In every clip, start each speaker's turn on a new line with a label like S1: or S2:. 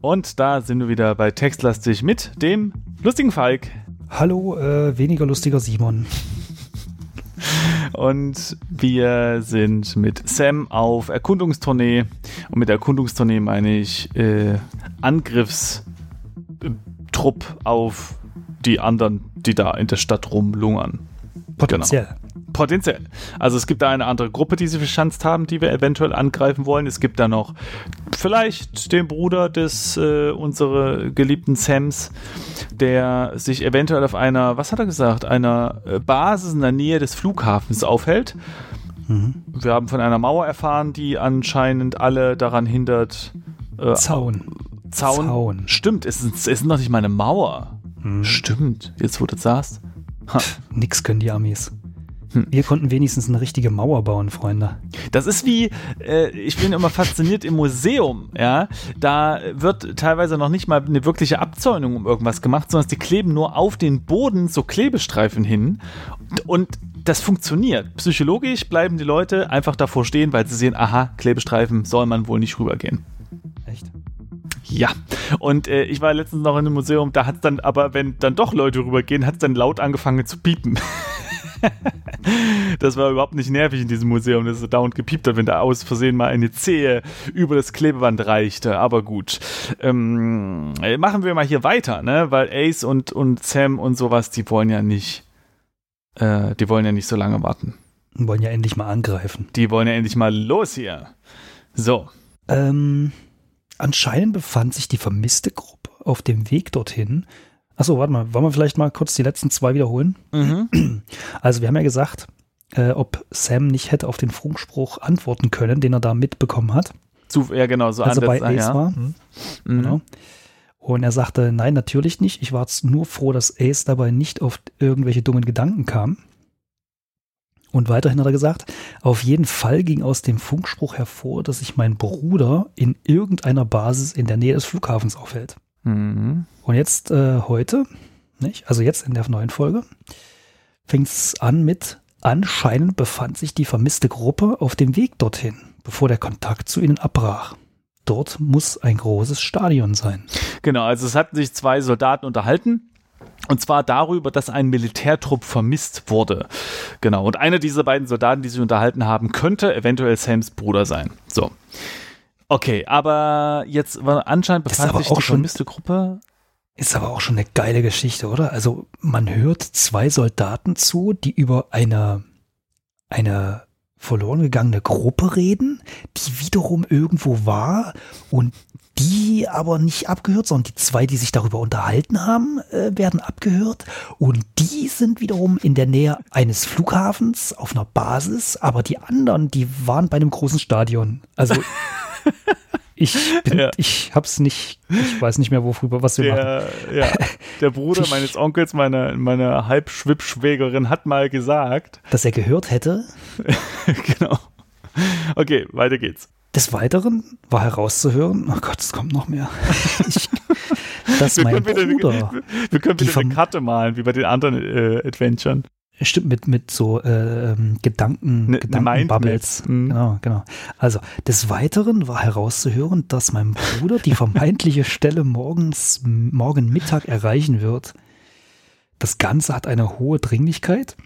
S1: Und da sind wir wieder bei Textlastig mit dem lustigen Falk.
S2: Hallo, äh, weniger lustiger Simon.
S1: Und wir sind mit Sam auf Erkundungstournee. Und mit Erkundungstournee meine ich äh, Angriffstrupp auf die anderen, die da in der Stadt rumlungern.
S2: Potenziell.
S1: Genau. Potenziell. Also es gibt da eine andere Gruppe, die sie verschanzt haben, die wir eventuell angreifen wollen. Es gibt da noch vielleicht den Bruder des äh, unsere geliebten Sams, der sich eventuell auf einer, was hat er gesagt, einer äh, Basis in der Nähe des Flughafens aufhält. Mhm. Wir haben von einer Mauer erfahren, die anscheinend alle daran hindert.
S2: Äh, Zaun.
S1: Zaun. Zaun. Stimmt, es ist, es ist noch nicht mal eine Mauer. Mhm. Stimmt, jetzt wo du das sagst.
S2: Nix können die Amis. Hm. Wir konnten wenigstens eine richtige Mauer bauen, Freunde.
S1: Das ist wie, äh, ich bin immer fasziniert im Museum, ja. Da wird teilweise noch nicht mal eine wirkliche Abzäunung um irgendwas gemacht, sondern die kleben nur auf den Boden so Klebestreifen hin und, das funktioniert. Psychologisch bleiben die Leute einfach davor stehen, weil sie sehen, aha, Klebestreifen soll man wohl nicht rübergehen.
S2: Echt?
S1: Ja, und äh, ich war letztens noch in einem Museum, da hat es dann aber, wenn dann doch Leute rübergehen, hat es dann laut angefangen zu piepen. das war überhaupt nicht nervig in diesem Museum, dass es dauernd gepiept hat, wenn da aus Versehen mal eine Zehe über das Klebeband reichte. Aber gut. Ähm, machen wir mal hier weiter, ne? Weil Ace und, und Sam und sowas, die wollen ja nicht, äh, die wollen ja nicht so lange warten.
S2: Die wollen ja endlich mal angreifen.
S1: Die wollen ja endlich mal los hier. So.
S2: Ähm, anscheinend befand sich die vermisste Gruppe auf dem Weg dorthin Achso, warte mal, wollen wir vielleicht mal kurz die letzten zwei wiederholen? Mhm. Also wir haben ja gesagt, äh, ob Sam nicht hätte auf den Funkspruch antworten können, den er da mitbekommen hat.
S1: Zu, ja, genau, so
S2: also bei Ace ja. war. Mhm. Genau. Und er sagte, nein, natürlich nicht. Ich war nur froh, dass Ace dabei nicht auf irgendwelche dummen Gedanken kam. Und weiterhin hat er gesagt, auf jeden Fall ging aus dem Funkspruch hervor, dass sich mein Bruder in irgendeiner Basis in der Nähe des Flughafens aufhält. Mhm. Und jetzt äh, heute, nicht? also jetzt in der neuen Folge, fängt es an mit, anscheinend befand sich die vermisste Gruppe auf dem Weg dorthin, bevor der Kontakt zu ihnen abbrach. Dort muss ein großes Stadion sein.
S1: Genau, also es hatten sich zwei Soldaten unterhalten. Und zwar darüber, dass ein Militärtrupp vermisst wurde. Genau. Und einer dieser beiden Soldaten, die sich unterhalten haben, könnte eventuell Sams Bruder sein. So. Okay, aber jetzt war anscheinend befand sich die vermisste Gruppe.
S2: Ist aber auch schon eine geile Geschichte, oder? Also man hört zwei Soldaten zu, die über eine, eine verloren gegangene Gruppe reden, die wiederum irgendwo war und die aber nicht abgehört, sondern die zwei, die sich darüber unterhalten haben, äh, werden abgehört und die sind wiederum in der Nähe eines Flughafens auf einer Basis, aber die anderen, die waren bei einem großen Stadion. Also Ich, bin, ja. ich hab's nicht, ich weiß nicht mehr, worüber, was wir
S1: der, machen. Ja, der Bruder ich, meines Onkels, meiner, meiner Halbschwippschwägerin, hat mal gesagt.
S2: Dass er gehört hätte.
S1: genau. Okay, weiter geht's.
S2: Des Weiteren war herauszuhören, oh Gott, es kommt noch mehr. ich, dass
S1: wir
S2: mein
S1: Bruder.
S2: Wieder,
S1: wir können wieder eine Karte malen, wie bei den anderen äh, Adventuren.
S2: Stimmt, mit, mit so äh, Gedanken, ne, Gedankenbubbles. Mhm. Genau, genau. Also, des Weiteren war herauszuhören, dass mein Bruder die vermeintliche Stelle morgens, morgen Mittag erreichen wird. Das Ganze hat eine hohe Dringlichkeit,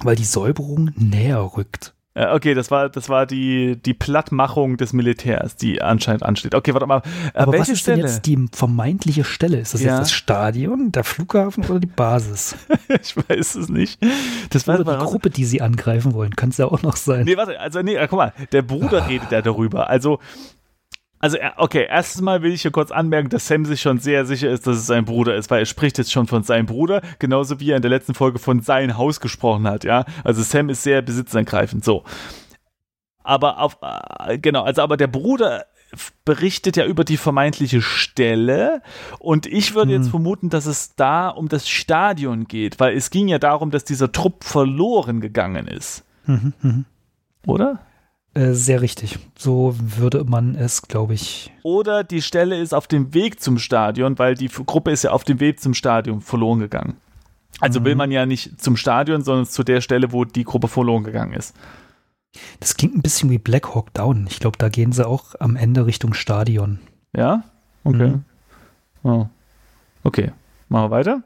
S2: weil die Säuberung näher rückt.
S1: Äh, okay, das war, das war die, die Plattmachung des Militärs, die anscheinend ansteht. Okay, warte mal.
S2: Aber was ist Stelle? denn jetzt die vermeintliche Stelle? Ist das ja. jetzt das Stadion, der Flughafen oder die Basis?
S1: ich weiß es nicht.
S2: Das war die Gruppe, die sie angreifen wollen. Kann es ja auch noch sein.
S1: Nee, warte, also nee, guck mal, der Bruder ah. redet ja darüber. Also also, okay, erstens mal will ich hier kurz anmerken, dass Sam sich schon sehr sicher ist, dass es sein Bruder ist, weil er spricht jetzt schon von seinem Bruder, genauso wie er in der letzten Folge von sein Haus gesprochen hat, ja. Also Sam ist sehr besitzergreifend, so. Aber auf, äh, genau, also aber der Bruder berichtet ja über die vermeintliche Stelle und ich würde hm. jetzt vermuten, dass es da um das Stadion geht, weil es ging ja darum, dass dieser Trupp verloren gegangen ist. Mhm, mh. Oder?
S2: Äh, sehr richtig. So würde man es, glaube ich.
S1: Oder die Stelle ist auf dem Weg zum Stadion, weil die Gruppe ist ja auf dem Weg zum Stadion verloren gegangen. Also mhm. will man ja nicht zum Stadion, sondern zu der Stelle, wo die Gruppe verloren gegangen ist.
S2: Das klingt ein bisschen wie Black Hawk Down. Ich glaube, da gehen sie auch am Ende Richtung Stadion.
S1: Ja? Okay. Mhm. Oh. Okay. Machen wir weiter.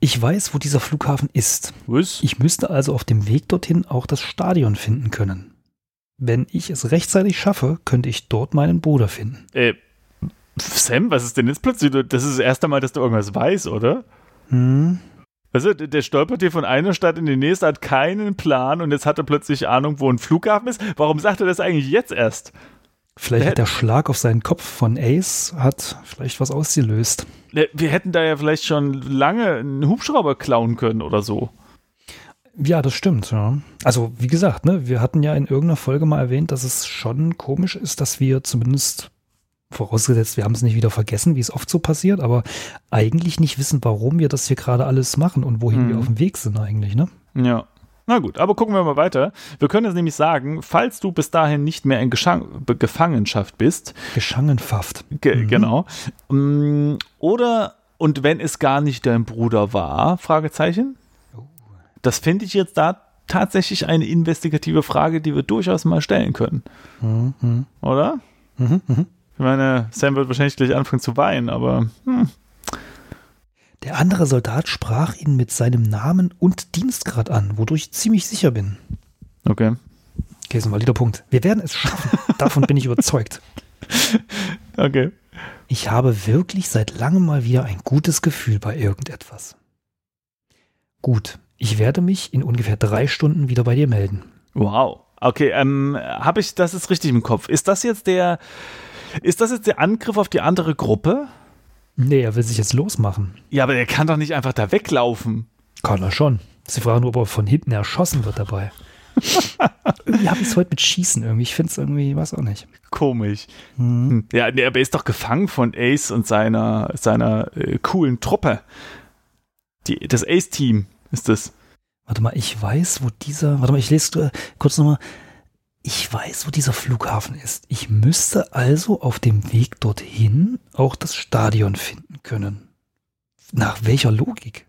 S2: Ich weiß, wo dieser Flughafen ist.
S1: Was?
S2: Ich müsste also auf dem Weg dorthin auch das Stadion finden können. Wenn ich es rechtzeitig schaffe, könnte ich dort meinen Bruder finden.
S1: Äh, Sam, was ist denn jetzt plötzlich? Das ist das erste Mal, dass du irgendwas weißt, oder? Hm. Also, der stolpert hier von einer Stadt in die nächste, hat keinen Plan und jetzt hat er plötzlich Ahnung, wo ein Flughafen ist. Warum sagt er das eigentlich jetzt erst?
S2: Vielleicht der hat der Schlag auf seinen Kopf von Ace hat vielleicht was ausgelöst.
S1: Wir hätten da ja vielleicht schon lange einen Hubschrauber klauen können oder so.
S2: Ja, das stimmt. Ja. Also wie gesagt, ne, wir hatten ja in irgendeiner Folge mal erwähnt, dass es schon komisch ist, dass wir zumindest vorausgesetzt, wir haben es nicht wieder vergessen, wie es oft so passiert, aber eigentlich nicht wissen, warum wir das hier gerade alles machen und wohin hm. wir mhm. auf dem Weg sind eigentlich, ne?
S1: Ja. Na gut, aber gucken wir mal weiter. Wir können jetzt nämlich sagen, falls du bis dahin nicht mehr in Geschan Gefangenschaft bist.
S2: Geschangenschaft.
S1: Ge mhm. Genau. Mm, oder, und wenn es gar nicht dein Bruder war, Fragezeichen, das finde ich jetzt da tatsächlich eine investigative Frage, die wir durchaus mal stellen können. Mhm. Oder? Mhm, mh. Ich meine, Sam wird wahrscheinlich gleich anfangen zu weinen, aber. Hm.
S2: Der andere Soldat sprach ihn mit seinem Namen und Dienstgrad an, wodurch ich ziemlich sicher bin.
S1: Okay.
S2: Okay, ist ein valider Punkt. Wir werden es schaffen. Davon bin ich überzeugt.
S1: Okay.
S2: Ich habe wirklich seit langem mal wieder ein gutes Gefühl bei irgendetwas. Gut, ich werde mich in ungefähr drei Stunden wieder bei dir melden.
S1: Wow. Okay, ähm, habe ich das ist richtig im Kopf. Ist das jetzt der, ist das jetzt der Angriff auf die andere Gruppe?
S2: Nee, er will sich jetzt losmachen.
S1: Ja, aber er kann doch nicht einfach da weglaufen.
S2: Kann er schon. Sie fragen nur, ob er von hinten erschossen wird dabei. irgendwie habe ich es heute mit Schießen irgendwie. Ich finde es irgendwie, weiß auch nicht.
S1: Komisch. Mhm. Ja, nee, aber er ist doch gefangen von Ace und seiner, seiner äh, coolen Truppe. Die, das Ace-Team ist das.
S2: Warte mal, ich weiß, wo dieser. Warte mal, ich lese äh, kurz nochmal. Ich weiß, wo dieser Flughafen ist. Ich müsste also auf dem Weg dorthin auch das Stadion finden können. Nach welcher Logik?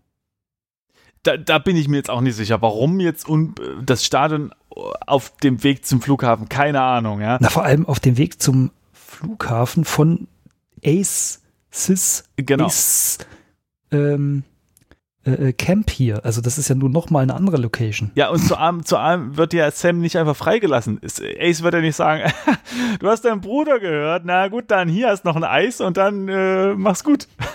S1: Da, da bin ich mir jetzt auch nicht sicher. Warum jetzt un das Stadion auf dem Weg zum Flughafen? Keine Ahnung, ja.
S2: Na, vor allem auf dem Weg zum Flughafen von Ace Sis.
S1: Genau.
S2: Ace, ähm, äh, äh, Camp hier. Also das ist ja nur noch mal eine andere Location.
S1: Ja, und zu allem, zu allem wird ja Sam nicht einfach freigelassen. Ace wird ja nicht sagen, du hast deinen Bruder gehört, na gut, dann hier hast noch ein Eis und dann äh, mach's gut.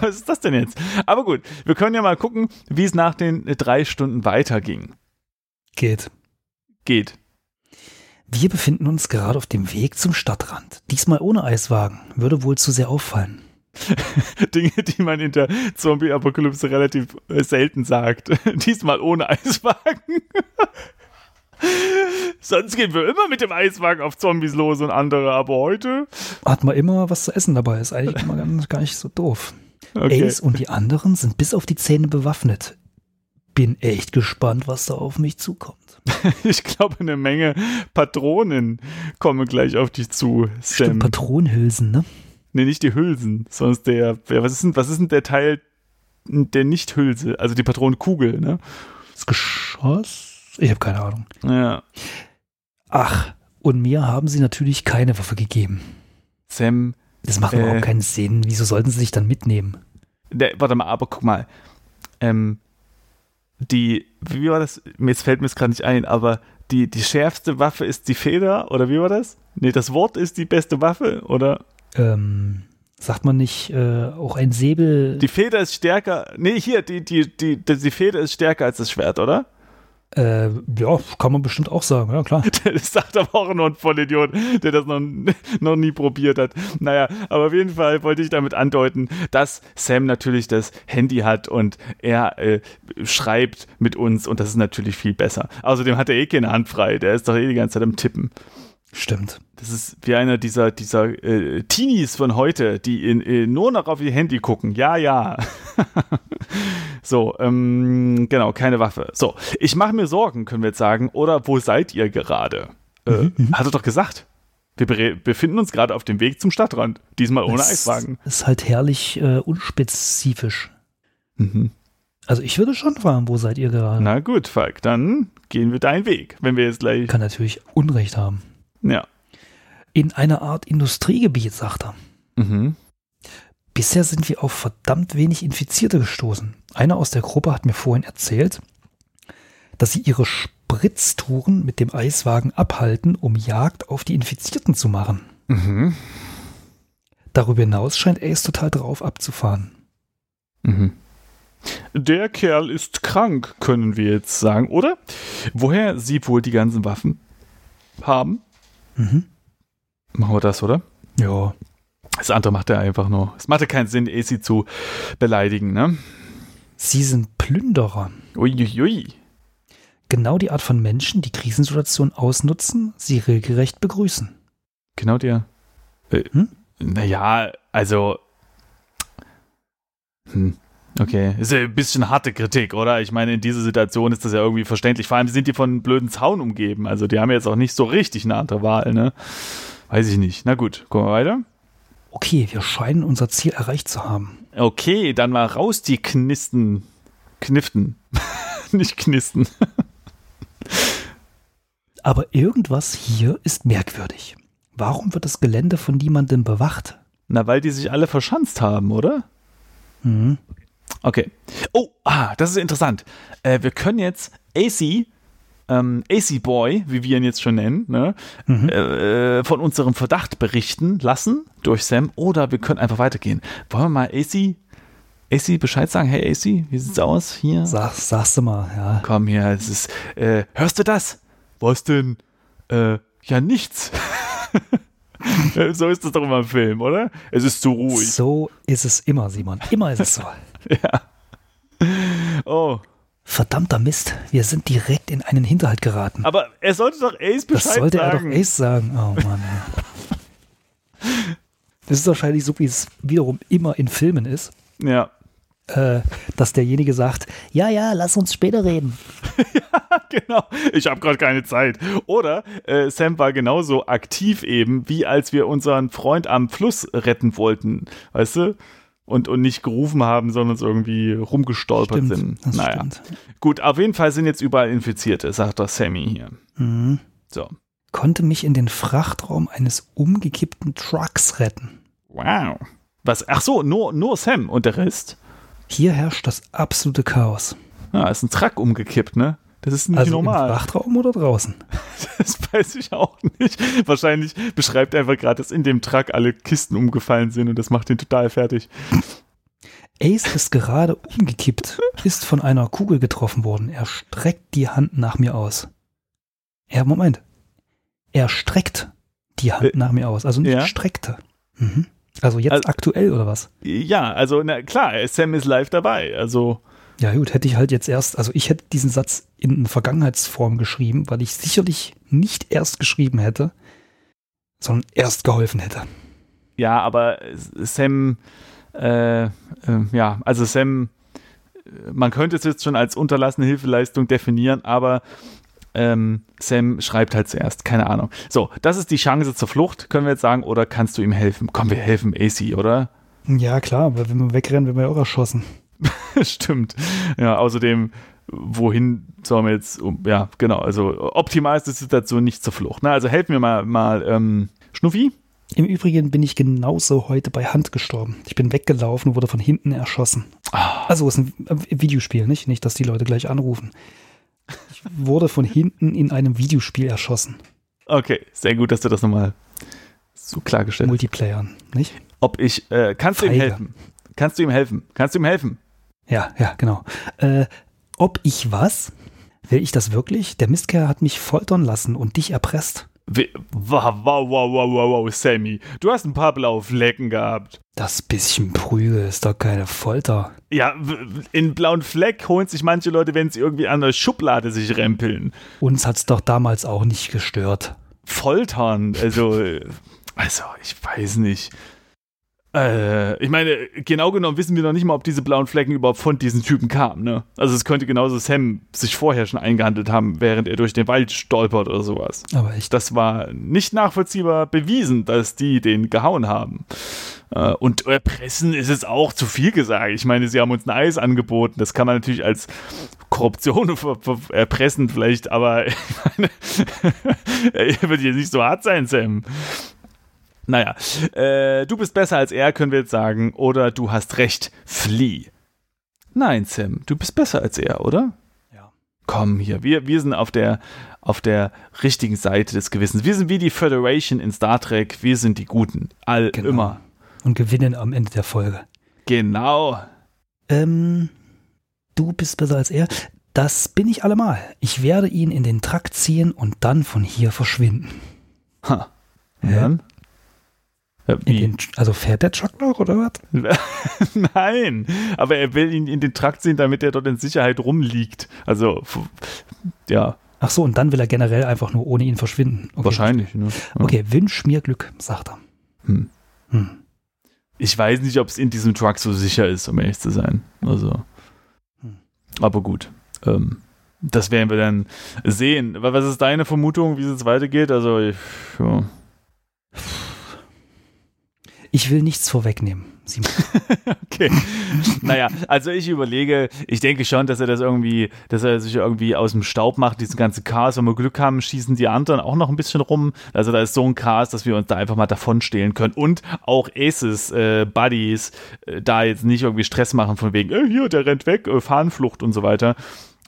S1: Was ist das denn jetzt? Aber gut, wir können ja mal gucken, wie es nach den drei Stunden weiterging.
S2: Geht.
S1: Geht.
S2: Wir befinden uns gerade auf dem Weg zum Stadtrand. Diesmal ohne Eiswagen. Würde wohl zu sehr auffallen.
S1: Dinge, die man in der Zombie-Apokalypse relativ äh, selten sagt. Diesmal ohne Eiswagen. Sonst gehen wir immer mit dem Eiswagen auf Zombies los und andere, aber heute.
S2: Hat man immer was zu essen dabei, ist eigentlich immer gar nicht so doof. Okay. Ace und die anderen sind bis auf die Zähne bewaffnet. Bin echt gespannt, was da auf mich zukommt.
S1: ich glaube, eine Menge Patronen kommen gleich auf dich zu,
S2: Sam. Stimmt, Patronenhülsen, ne?
S1: Nee, nicht die Hülsen, sondern der, ja, was ist denn, was ist denn der Teil der Nicht-Hülse? Also die Patronenkugel, ne?
S2: Das Geschoss? Ich habe keine Ahnung.
S1: Ja.
S2: Ach, und mir haben sie natürlich keine Waffe gegeben.
S1: Sam.
S2: Das macht äh, überhaupt keinen Sinn. Wieso sollten sie sich dann mitnehmen?
S1: Der, warte mal, aber guck mal. Ähm, die, wie war das? Jetzt fällt mir es gerade nicht ein, aber die, die schärfste Waffe ist die Feder, oder wie war das? Nee, das Wort ist die beste Waffe, oder?
S2: Ähm, sagt man nicht, äh, auch ein Säbel.
S1: Die Feder ist stärker. Nee, hier, die, die, die, die Feder ist stärker als das Schwert, oder?
S2: Äh, ja, kann man bestimmt auch sagen, ja klar.
S1: Das sagt aber auch nur ein Vollidiot, der das noch, noch nie probiert hat. Naja, aber auf jeden Fall wollte ich damit andeuten, dass Sam natürlich das Handy hat und er äh, schreibt mit uns und das ist natürlich viel besser. Außerdem hat er eh keine Hand frei, der ist doch eh die ganze Zeit am Tippen.
S2: Stimmt.
S1: Das ist wie einer dieser, dieser äh, Teenies von heute, die in, in, nur noch auf ihr Handy gucken. Ja, ja. so, ähm, genau, keine Waffe. So, ich mache mir Sorgen, können wir jetzt sagen. Oder wo seid ihr gerade? Äh, mhm. Hat er doch gesagt. Wir befinden uns gerade auf dem Weg zum Stadtrand. Diesmal ohne das Eiswagen.
S2: Ist halt herrlich äh, unspezifisch. Mhm. Also ich würde schon fragen, wo seid ihr gerade?
S1: Na gut, Falk, dann gehen wir deinen Weg, wenn wir jetzt gleich.
S2: Kann natürlich Unrecht haben.
S1: Ja.
S2: In einer Art Industriegebiet, sagt er. Mhm. Bisher sind wir auf verdammt wenig Infizierte gestoßen. Einer aus der Gruppe hat mir vorhin erzählt, dass sie ihre Spritztouren mit dem Eiswagen abhalten, um Jagd auf die Infizierten zu machen. Mhm. Darüber hinaus scheint Ace total drauf abzufahren.
S1: Mhm. Der Kerl ist krank, können wir jetzt sagen, oder? Woher sie wohl die ganzen Waffen haben? Mhm. Machen wir das, oder?
S2: Ja.
S1: Das andere macht er einfach nur. Es machte keinen Sinn, AC zu beleidigen, ne?
S2: Sie sind Plünderer.
S1: Uiuiui. Ui, ui
S2: genau die Art von Menschen, die Krisensituationen ausnutzen, sie regelrecht begrüßen.
S1: Genau der. Äh, hm? Naja, also. Hm. Okay, ist ja ein bisschen harte Kritik, oder? Ich meine, in dieser Situation ist das ja irgendwie verständlich. Vor allem sind die von einem blöden Zaun umgeben. Also die haben jetzt auch nicht so richtig eine andere Wahl, ne? Weiß ich nicht. Na gut, gucken wir weiter.
S2: Okay, wir scheinen unser Ziel erreicht zu haben.
S1: Okay, dann mal raus die Knisten. Kniften. nicht Knisten.
S2: Aber irgendwas hier ist merkwürdig. Warum wird das Gelände von niemandem bewacht?
S1: Na, weil die sich alle verschanzt haben, oder? Mhm. Okay. Oh, ah, das ist interessant. Äh, wir können jetzt AC, ähm, AC Boy, wie wir ihn jetzt schon nennen, ne, mhm. äh, von unserem Verdacht berichten lassen durch Sam oder wir können einfach weitergehen. Wollen wir mal AC AC Bescheid sagen, hey AC, wie sieht's aus hier?
S2: Sag, sagst du mal, ja.
S1: Komm hier, es ist, äh, hörst du das? Was denn? Äh, ja, nichts. so ist das doch immer im Film, oder? Es ist zu ruhig.
S2: So ist es immer, Simon. Immer ist es so.
S1: ja. Oh.
S2: Verdammter Mist, wir sind direkt in einen Hinterhalt geraten.
S1: Aber er sollte doch Ace Bescheid sagen. Das
S2: sollte
S1: sagen.
S2: er doch Ace sagen. Oh Mann. Das ist wahrscheinlich so, wie es wiederum immer in Filmen ist.
S1: Ja
S2: äh, dass derjenige sagt, ja, ja, lass uns später reden.
S1: ja, genau. Ich habe gerade keine Zeit. Oder äh, Sam war genauso aktiv eben, wie als wir unseren Freund am Fluss retten wollten. Weißt du? Und, und nicht gerufen haben, sondern uns irgendwie rumgestolpert
S2: stimmt,
S1: sind. Naja. Stimmt. Gut, auf jeden Fall sind jetzt überall Infizierte, sagt doch Sammy hier. Mhm. So.
S2: Konnte mich in den Frachtraum eines umgekippten Trucks retten.
S1: Wow. Was? Ach so, nur, nur Sam und der Rest?
S2: Hier herrscht das absolute Chaos.
S1: Ja, ist ein Truck umgekippt, ne? Das ist nicht also normal.
S2: Im Frachtraum oder draußen?
S1: Das weiß ich auch nicht. Wahrscheinlich beschreibt er einfach gerade, dass in dem Truck alle Kisten umgefallen sind und das macht ihn total fertig.
S2: Ace ist gerade umgekippt, ist von einer Kugel getroffen worden. Er streckt die Hand nach mir aus. Ja, Moment. Er streckt die Hand äh, nach mir aus. Also nicht ja? streckte. Mhm. Also jetzt also, aktuell oder was?
S1: Ja, also na, klar, Sam ist live dabei. Also
S2: ja gut, hätte ich halt jetzt erst, also ich hätte diesen Satz in Vergangenheitsform geschrieben, weil ich sicherlich nicht erst geschrieben hätte, sondern erst geholfen hätte.
S1: Ja, aber Sam, äh, äh, ja, also Sam, man könnte es jetzt schon als unterlassene Hilfeleistung definieren, aber ähm, Sam schreibt halt zuerst, keine Ahnung. So, das ist die Chance zur Flucht, können wir jetzt sagen, oder kannst du ihm helfen? Komm, wir helfen AC, oder?
S2: Ja, klar, weil wenn wir wegrennen, werden wir auch erschossen.
S1: Stimmt. Ja, außerdem, wohin sollen wir jetzt, ja, genau, also optimal ist die Situation nicht zur Flucht. Ne? Also helfen wir mal, mal ähm, Schnuffi.
S2: Im Übrigen bin ich genauso heute bei Hand gestorben. Ich bin weggelaufen und wurde von hinten erschossen. Ah. Also es ist ein Videospiel, nicht? Nicht, dass die Leute gleich anrufen. Ich wurde von hinten in einem Videospiel erschossen.
S1: Okay, sehr gut, dass du das nochmal so klargestellt hast.
S2: Multiplayer, nicht?
S1: Ob ich, äh, kannst Feige. du ihm helfen? Kannst du ihm helfen? Kannst du ihm helfen?
S2: Ja, ja, genau. Äh, ob ich was? Will ich das wirklich? Der Mistkerl hat mich foltern lassen und dich erpresst.
S1: Wow, wow, wow, wow, wow, Sammy. Du hast ein paar blaue Flecken gehabt.
S2: Das bisschen Prügel ist doch keine Folter.
S1: Ja, in blauen Fleck holen sich manche Leute, wenn sie irgendwie an der Schublade sich rempeln.
S2: Uns hat's doch damals auch nicht gestört.
S1: foltern. Also, also ich weiß nicht. Äh, ich meine, genau genommen wissen wir noch nicht mal, ob diese blauen Flecken überhaupt von diesen Typen kamen, ne? Also es könnte genauso Sam sich vorher schon eingehandelt haben, während er durch den Wald stolpert oder sowas.
S2: Aber echt.
S1: Das war nicht nachvollziehbar bewiesen, dass die den gehauen haben. Äh, und erpressen ist es auch zu viel gesagt. Ich meine, sie haben uns ein Eis angeboten. Das kann man natürlich als Korruption erpressen vielleicht, aber ich meine, er wird jetzt nicht so hart sein, Sam. Naja, äh, du bist besser als er, können wir jetzt sagen. Oder du hast recht, flieh. Nein, Sam, du bist besser als er, oder?
S2: Ja.
S1: Komm hier, wir, wir sind auf der, auf der richtigen Seite des Gewissens. Wir sind wie die Föderation in Star Trek. Wir sind die Guten. All,
S2: Genau.
S1: immer.
S2: Und gewinnen am Ende der Folge.
S1: Genau.
S2: Ähm, du bist besser als er. Das bin ich allemal. Ich werde ihn in den Trakt ziehen und dann von hier verschwinden.
S1: Ha. Und dann?
S2: Den, also fährt der Truck noch oder was?
S1: Nein, aber er will ihn in den Trakt ziehen, damit er dort in Sicherheit rumliegt. Also, ja,
S2: Ach so, und dann will er generell einfach nur ohne ihn verschwinden. Okay.
S1: wahrscheinlich. Ne? Ja.
S2: Okay, wünsch mir Glück, sagt er.
S1: Hm.
S2: Hm.
S1: Ich weiß nicht, ob es in diesem Truck so sicher ist, um ehrlich zu sein. Also,
S2: Hm.
S1: aber gut. Ähm, das werden wir dann sehen. Wa- Was ist deine Vermutung, wie es jetzt weitergeht? Also, ich, ja.
S2: Ich will nichts vorwegnehmen. Simon.
S1: Okay. naja, also ich überlege, ich denke schon, dass er das irgendwie, dass er sich irgendwie aus dem Staub macht, diesen ganzen Chaos. Wenn wir Glück haben, schießen die anderen auch noch ein bisschen rum. Also da ist so ein Chaos, dass wir uns da einfach mal davon stehlen können. Und auch Aces, äh, Buddies, äh, da jetzt nicht irgendwie Stress machen von wegen, äh, hier, der rennt weg, äh, Fahnenflucht und so weiter.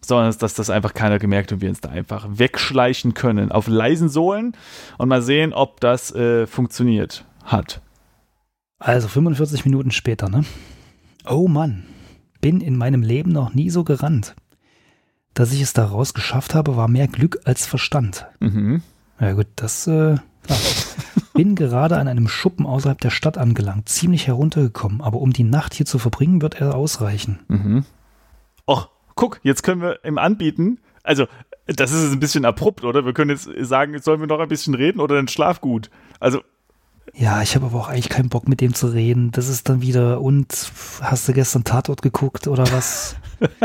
S1: Sondern dass das einfach keiner gemerkt und wir uns da einfach wegschleichen können. Auf leisen Sohlen und mal sehen, ob das äh, funktioniert hat.
S2: Also 45 Minuten später, ne? Oh Mann, bin in meinem Leben noch nie so gerannt. Dass ich es daraus geschafft habe, war mehr Glück als Verstand.
S1: Mhm.
S2: Ja gut, das äh, klar. bin gerade an einem Schuppen außerhalb der Stadt angelangt, ziemlich heruntergekommen, aber um die Nacht hier zu verbringen, wird er ausreichen.
S1: Mhm. Och, guck, jetzt können wir ihm anbieten. Also, das ist ein bisschen abrupt, oder? Wir können jetzt sagen, jetzt sollen wir noch ein bisschen reden oder dann schlaf gut. Also,
S2: Ja, ich habe aber auch eigentlich keinen Bock mit dem zu reden. Das ist dann wieder, und hast du gestern Tatort geguckt oder was?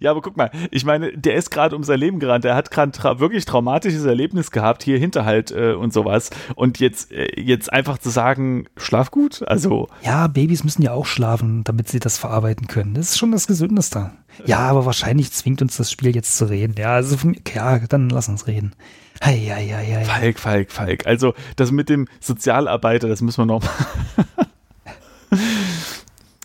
S1: ja, aber guck mal, ich meine, der ist gerade um sein Leben gerannt. Der hat gerade tra wirklich traumatisches Erlebnis gehabt, hier Hinterhalt äh, und sowas. Und jetzt, äh, jetzt einfach zu sagen, schlaf gut, also,
S2: Ja, Babys müssen ja auch schlafen, damit sie das verarbeiten können. Das ist schon das Gesündeste. Ja, aber wahrscheinlich zwingt uns das Spiel jetzt zu reden. Ja, also von, mir- ja, dann lass uns reden. Hei, hei, hei.
S1: Falk, Falk, Falk. Also, das mit dem Sozialarbeiter, das müssen wir noch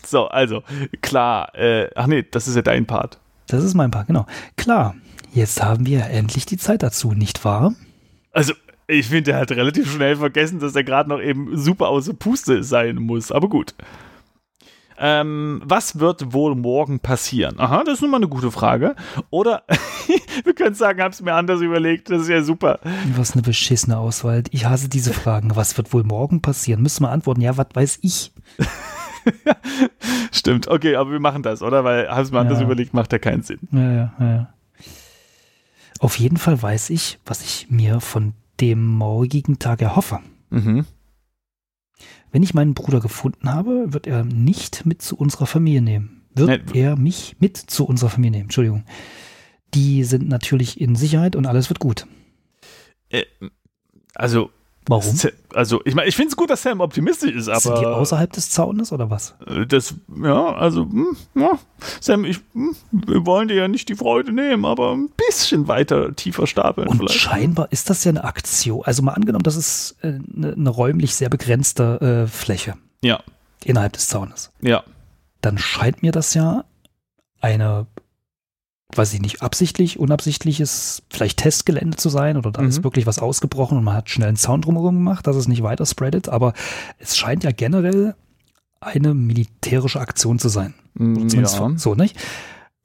S1: So, also, klar, äh, ach nee, das ist ja dein Part.
S2: Das ist mein Part, genau. Klar, jetzt haben wir endlich die Zeit dazu, nicht wahr?
S1: Also, ich finde, er hat relativ schnell vergessen, dass er gerade noch eben super außer Puste sein muss. Aber gut. Ähm, was wird wohl morgen passieren? Aha, das ist nun mal eine gute Frage. Oder wir können sagen, hab's mir anders überlegt. Das ist ja super.
S2: Was eine beschissene Auswahl. Ich hasse diese Fragen. Was wird wohl morgen passieren? Müssen wir antworten. Ja, was weiß ich?
S1: Stimmt. Okay, aber wir machen das, oder? Weil hab's mir anders
S2: Ja.
S1: überlegt, macht ja keinen Sinn.
S2: Ja, ja, ja. Auf jeden Fall weiß ich, was ich mir von dem morgigen Tag erhoffe.
S1: Mhm.
S2: Wenn ich meinen Bruder gefunden habe, wird er nicht mit zu unserer Familie nehmen. Wird
S1: Nein.
S2: er mich mit zu unserer Familie nehmen? Entschuldigung. Die sind natürlich in Sicherheit und alles wird gut.
S1: Äh, also,
S2: Warum?
S1: Also, ich meine, ich finde es gut, dass Sam optimistisch ist, aber.
S2: sind die außerhalb des Zaunes oder was?
S1: Äh, Das, ja, also, hm, ja, Sam, ich, hm, wir wollen dir ja nicht die Freude nehmen, aber ein bisschen weiter, tiefer stapeln
S2: Und
S1: vielleicht.
S2: scheinbar ist das ja eine Aktion. Also mal angenommen, das ist äh, eine, eine räumlich sehr begrenzte äh, Fläche
S1: Ja,
S2: innerhalb des Zaunes.
S1: ja.
S2: Dann scheint mir das ja eine, weiß ich nicht, absichtlich, unabsichtliches, vielleicht Testgelände zu sein oder da
S1: Mhm.
S2: ist wirklich was ausgebrochen und man hat schnell einen Sound drumherum gemacht, dass es nicht weiter spreadet, aber es scheint ja generell eine militärische Aktion zu sein. Zumindest
S1: ja.
S2: so, nicht?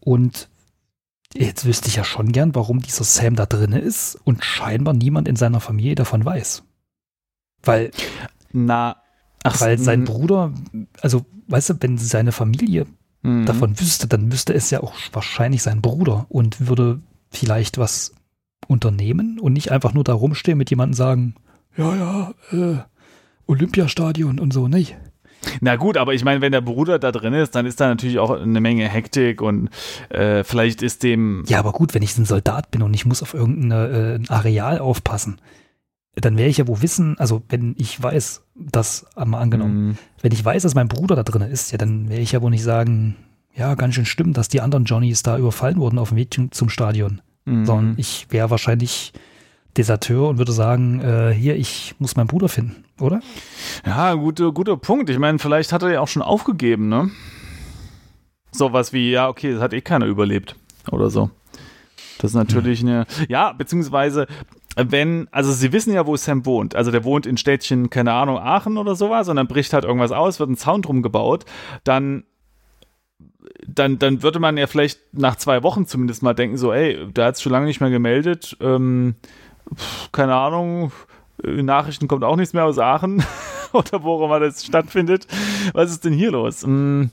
S2: Und jetzt wüsste ich ja schon gern, warum dieser Sam da drin ist und scheinbar niemand in seiner Familie davon weiß. Weil,
S1: Na, ach,
S2: weil sein Bruder, also, weißt du, wenn seine Familie
S1: mm,
S2: davon wüsste, dann wüsste es ja auch wahrscheinlich sein Bruder und würde vielleicht was unternehmen und nicht einfach nur da rumstehen mit jemandem sagen, ja, ja, äh, Olympiastadion und so, nicht?
S1: Na gut, aber ich meine, wenn der Bruder da drin ist, dann ist da natürlich auch eine Menge Hektik und äh, vielleicht ist dem.
S2: Ja, aber gut, wenn ich ein Soldat bin und ich muss auf irgendein äh, Areal aufpassen, dann wäre ich ja wo wissen, also wenn ich weiß, dass, mal angenommen, mm. wenn ich weiß, dass mein Bruder da drin ist, ja, dann wäre ich ja wohl nicht sagen, ja, ganz schön stimmt, dass die anderen Johnnies da überfallen wurden auf dem Weg zum Stadion. Mm. Sondern ich wäre wahrscheinlich Deserteur und würde sagen, äh, hier, ich muss meinen Bruder finden, oder?
S1: Ja, guter, guter Punkt. Ich meine, vielleicht hat er ja auch schon aufgegeben, ne? Sowas wie, ja, okay, das hat eh keiner überlebt oder so. Das ist natürlich hm. eine, ja, beziehungsweise, wenn, also sie wissen ja, wo Sam wohnt. Also der wohnt in Städtchen, keine Ahnung, Aachen oder sowas und dann bricht halt irgendwas aus, wird ein Zaun drum gebaut, dann dann, dann würde man ja vielleicht nach zwei Wochen zumindest mal denken, so, ey, der hat es schon lange nicht mehr gemeldet, ähm, keine Ahnung, in Nachrichten kommt auch nichts mehr aus Aachen oder wo auch immer das stattfindet. Was ist denn hier los? Ähm,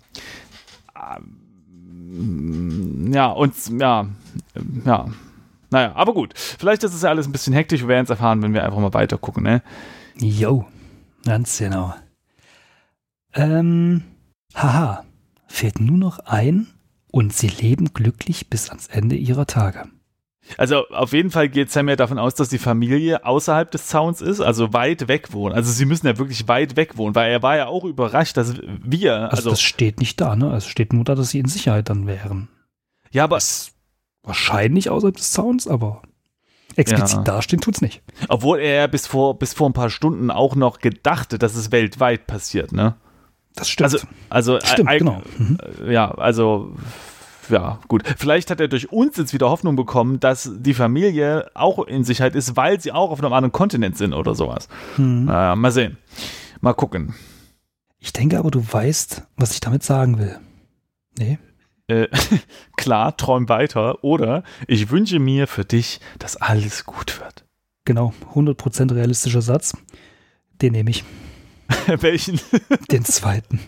S1: ja, und ja, ja. Naja, aber gut. Vielleicht ist es ja alles ein bisschen hektisch. Wir werden es erfahren, wenn wir einfach mal weiter gucken, ne?
S2: Jo, ganz genau. Ähm, haha, fällt nur noch ein und sie leben glücklich bis ans Ende ihrer Tage.
S1: Also auf jeden Fall geht Sam ja davon aus, dass die Familie außerhalb des Zauns ist, also weit weg wohnen. Also sie müssen ja wirklich weit weg wohnen, weil er war ja auch überrascht, dass wir.
S2: Also, also das steht nicht da, ne? Es steht nur da, dass sie in Sicherheit dann wären.
S1: Ja, aber. Das
S2: wahrscheinlich außerhalb des Zauns, aber explizit ja. dastehen tut's nicht.
S1: Obwohl er ja bis vor, bis vor ein paar Stunden auch noch gedachte, dass es weltweit passiert, ne?
S2: Das stimmt.
S1: Also, also
S2: stimmt, genau.
S1: Mhm. Ja, also ja, gut. Vielleicht hat er durch uns jetzt wieder Hoffnung bekommen, dass die Familie auch in Sicherheit ist, weil sie auch auf einem anderen Kontinent sind oder sowas. Hm. Naja, mal sehen. Mal gucken.
S2: Ich denke aber, du weißt, was ich damit sagen will. Nee?
S1: Äh, klar, träum weiter. Oder ich wünsche mir für dich, dass alles gut wird.
S2: Genau, 100% realistischer Satz. Den nehme ich.
S1: Welchen?
S2: Den zweiten.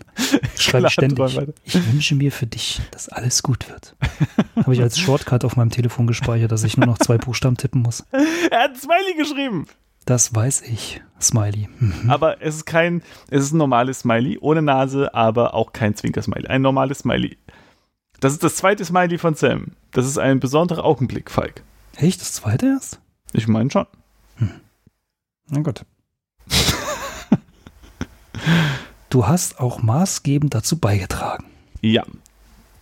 S2: Schreibe ich ständig. Ich wünsche mir für dich, dass alles gut wird. Habe ich als Shortcut auf meinem Telefon gespeichert, dass ich nur noch zwei Buchstaben tippen muss.
S1: Er hat Smiley geschrieben.
S2: Das weiß ich. Smiley.
S1: Mhm. Aber es ist kein, es ist ein normales Smiley, ohne Nase, aber auch kein Zwinker-Smiley. Ein normales Smiley. Das ist das zweite Smiley von Sam. Das ist ein besonderer Augenblick, Falk.
S2: Echt? Das zweite erst?
S1: Ich meine schon. Hm.
S2: Na gut. Du hast auch maßgebend dazu beigetragen.
S1: Ja,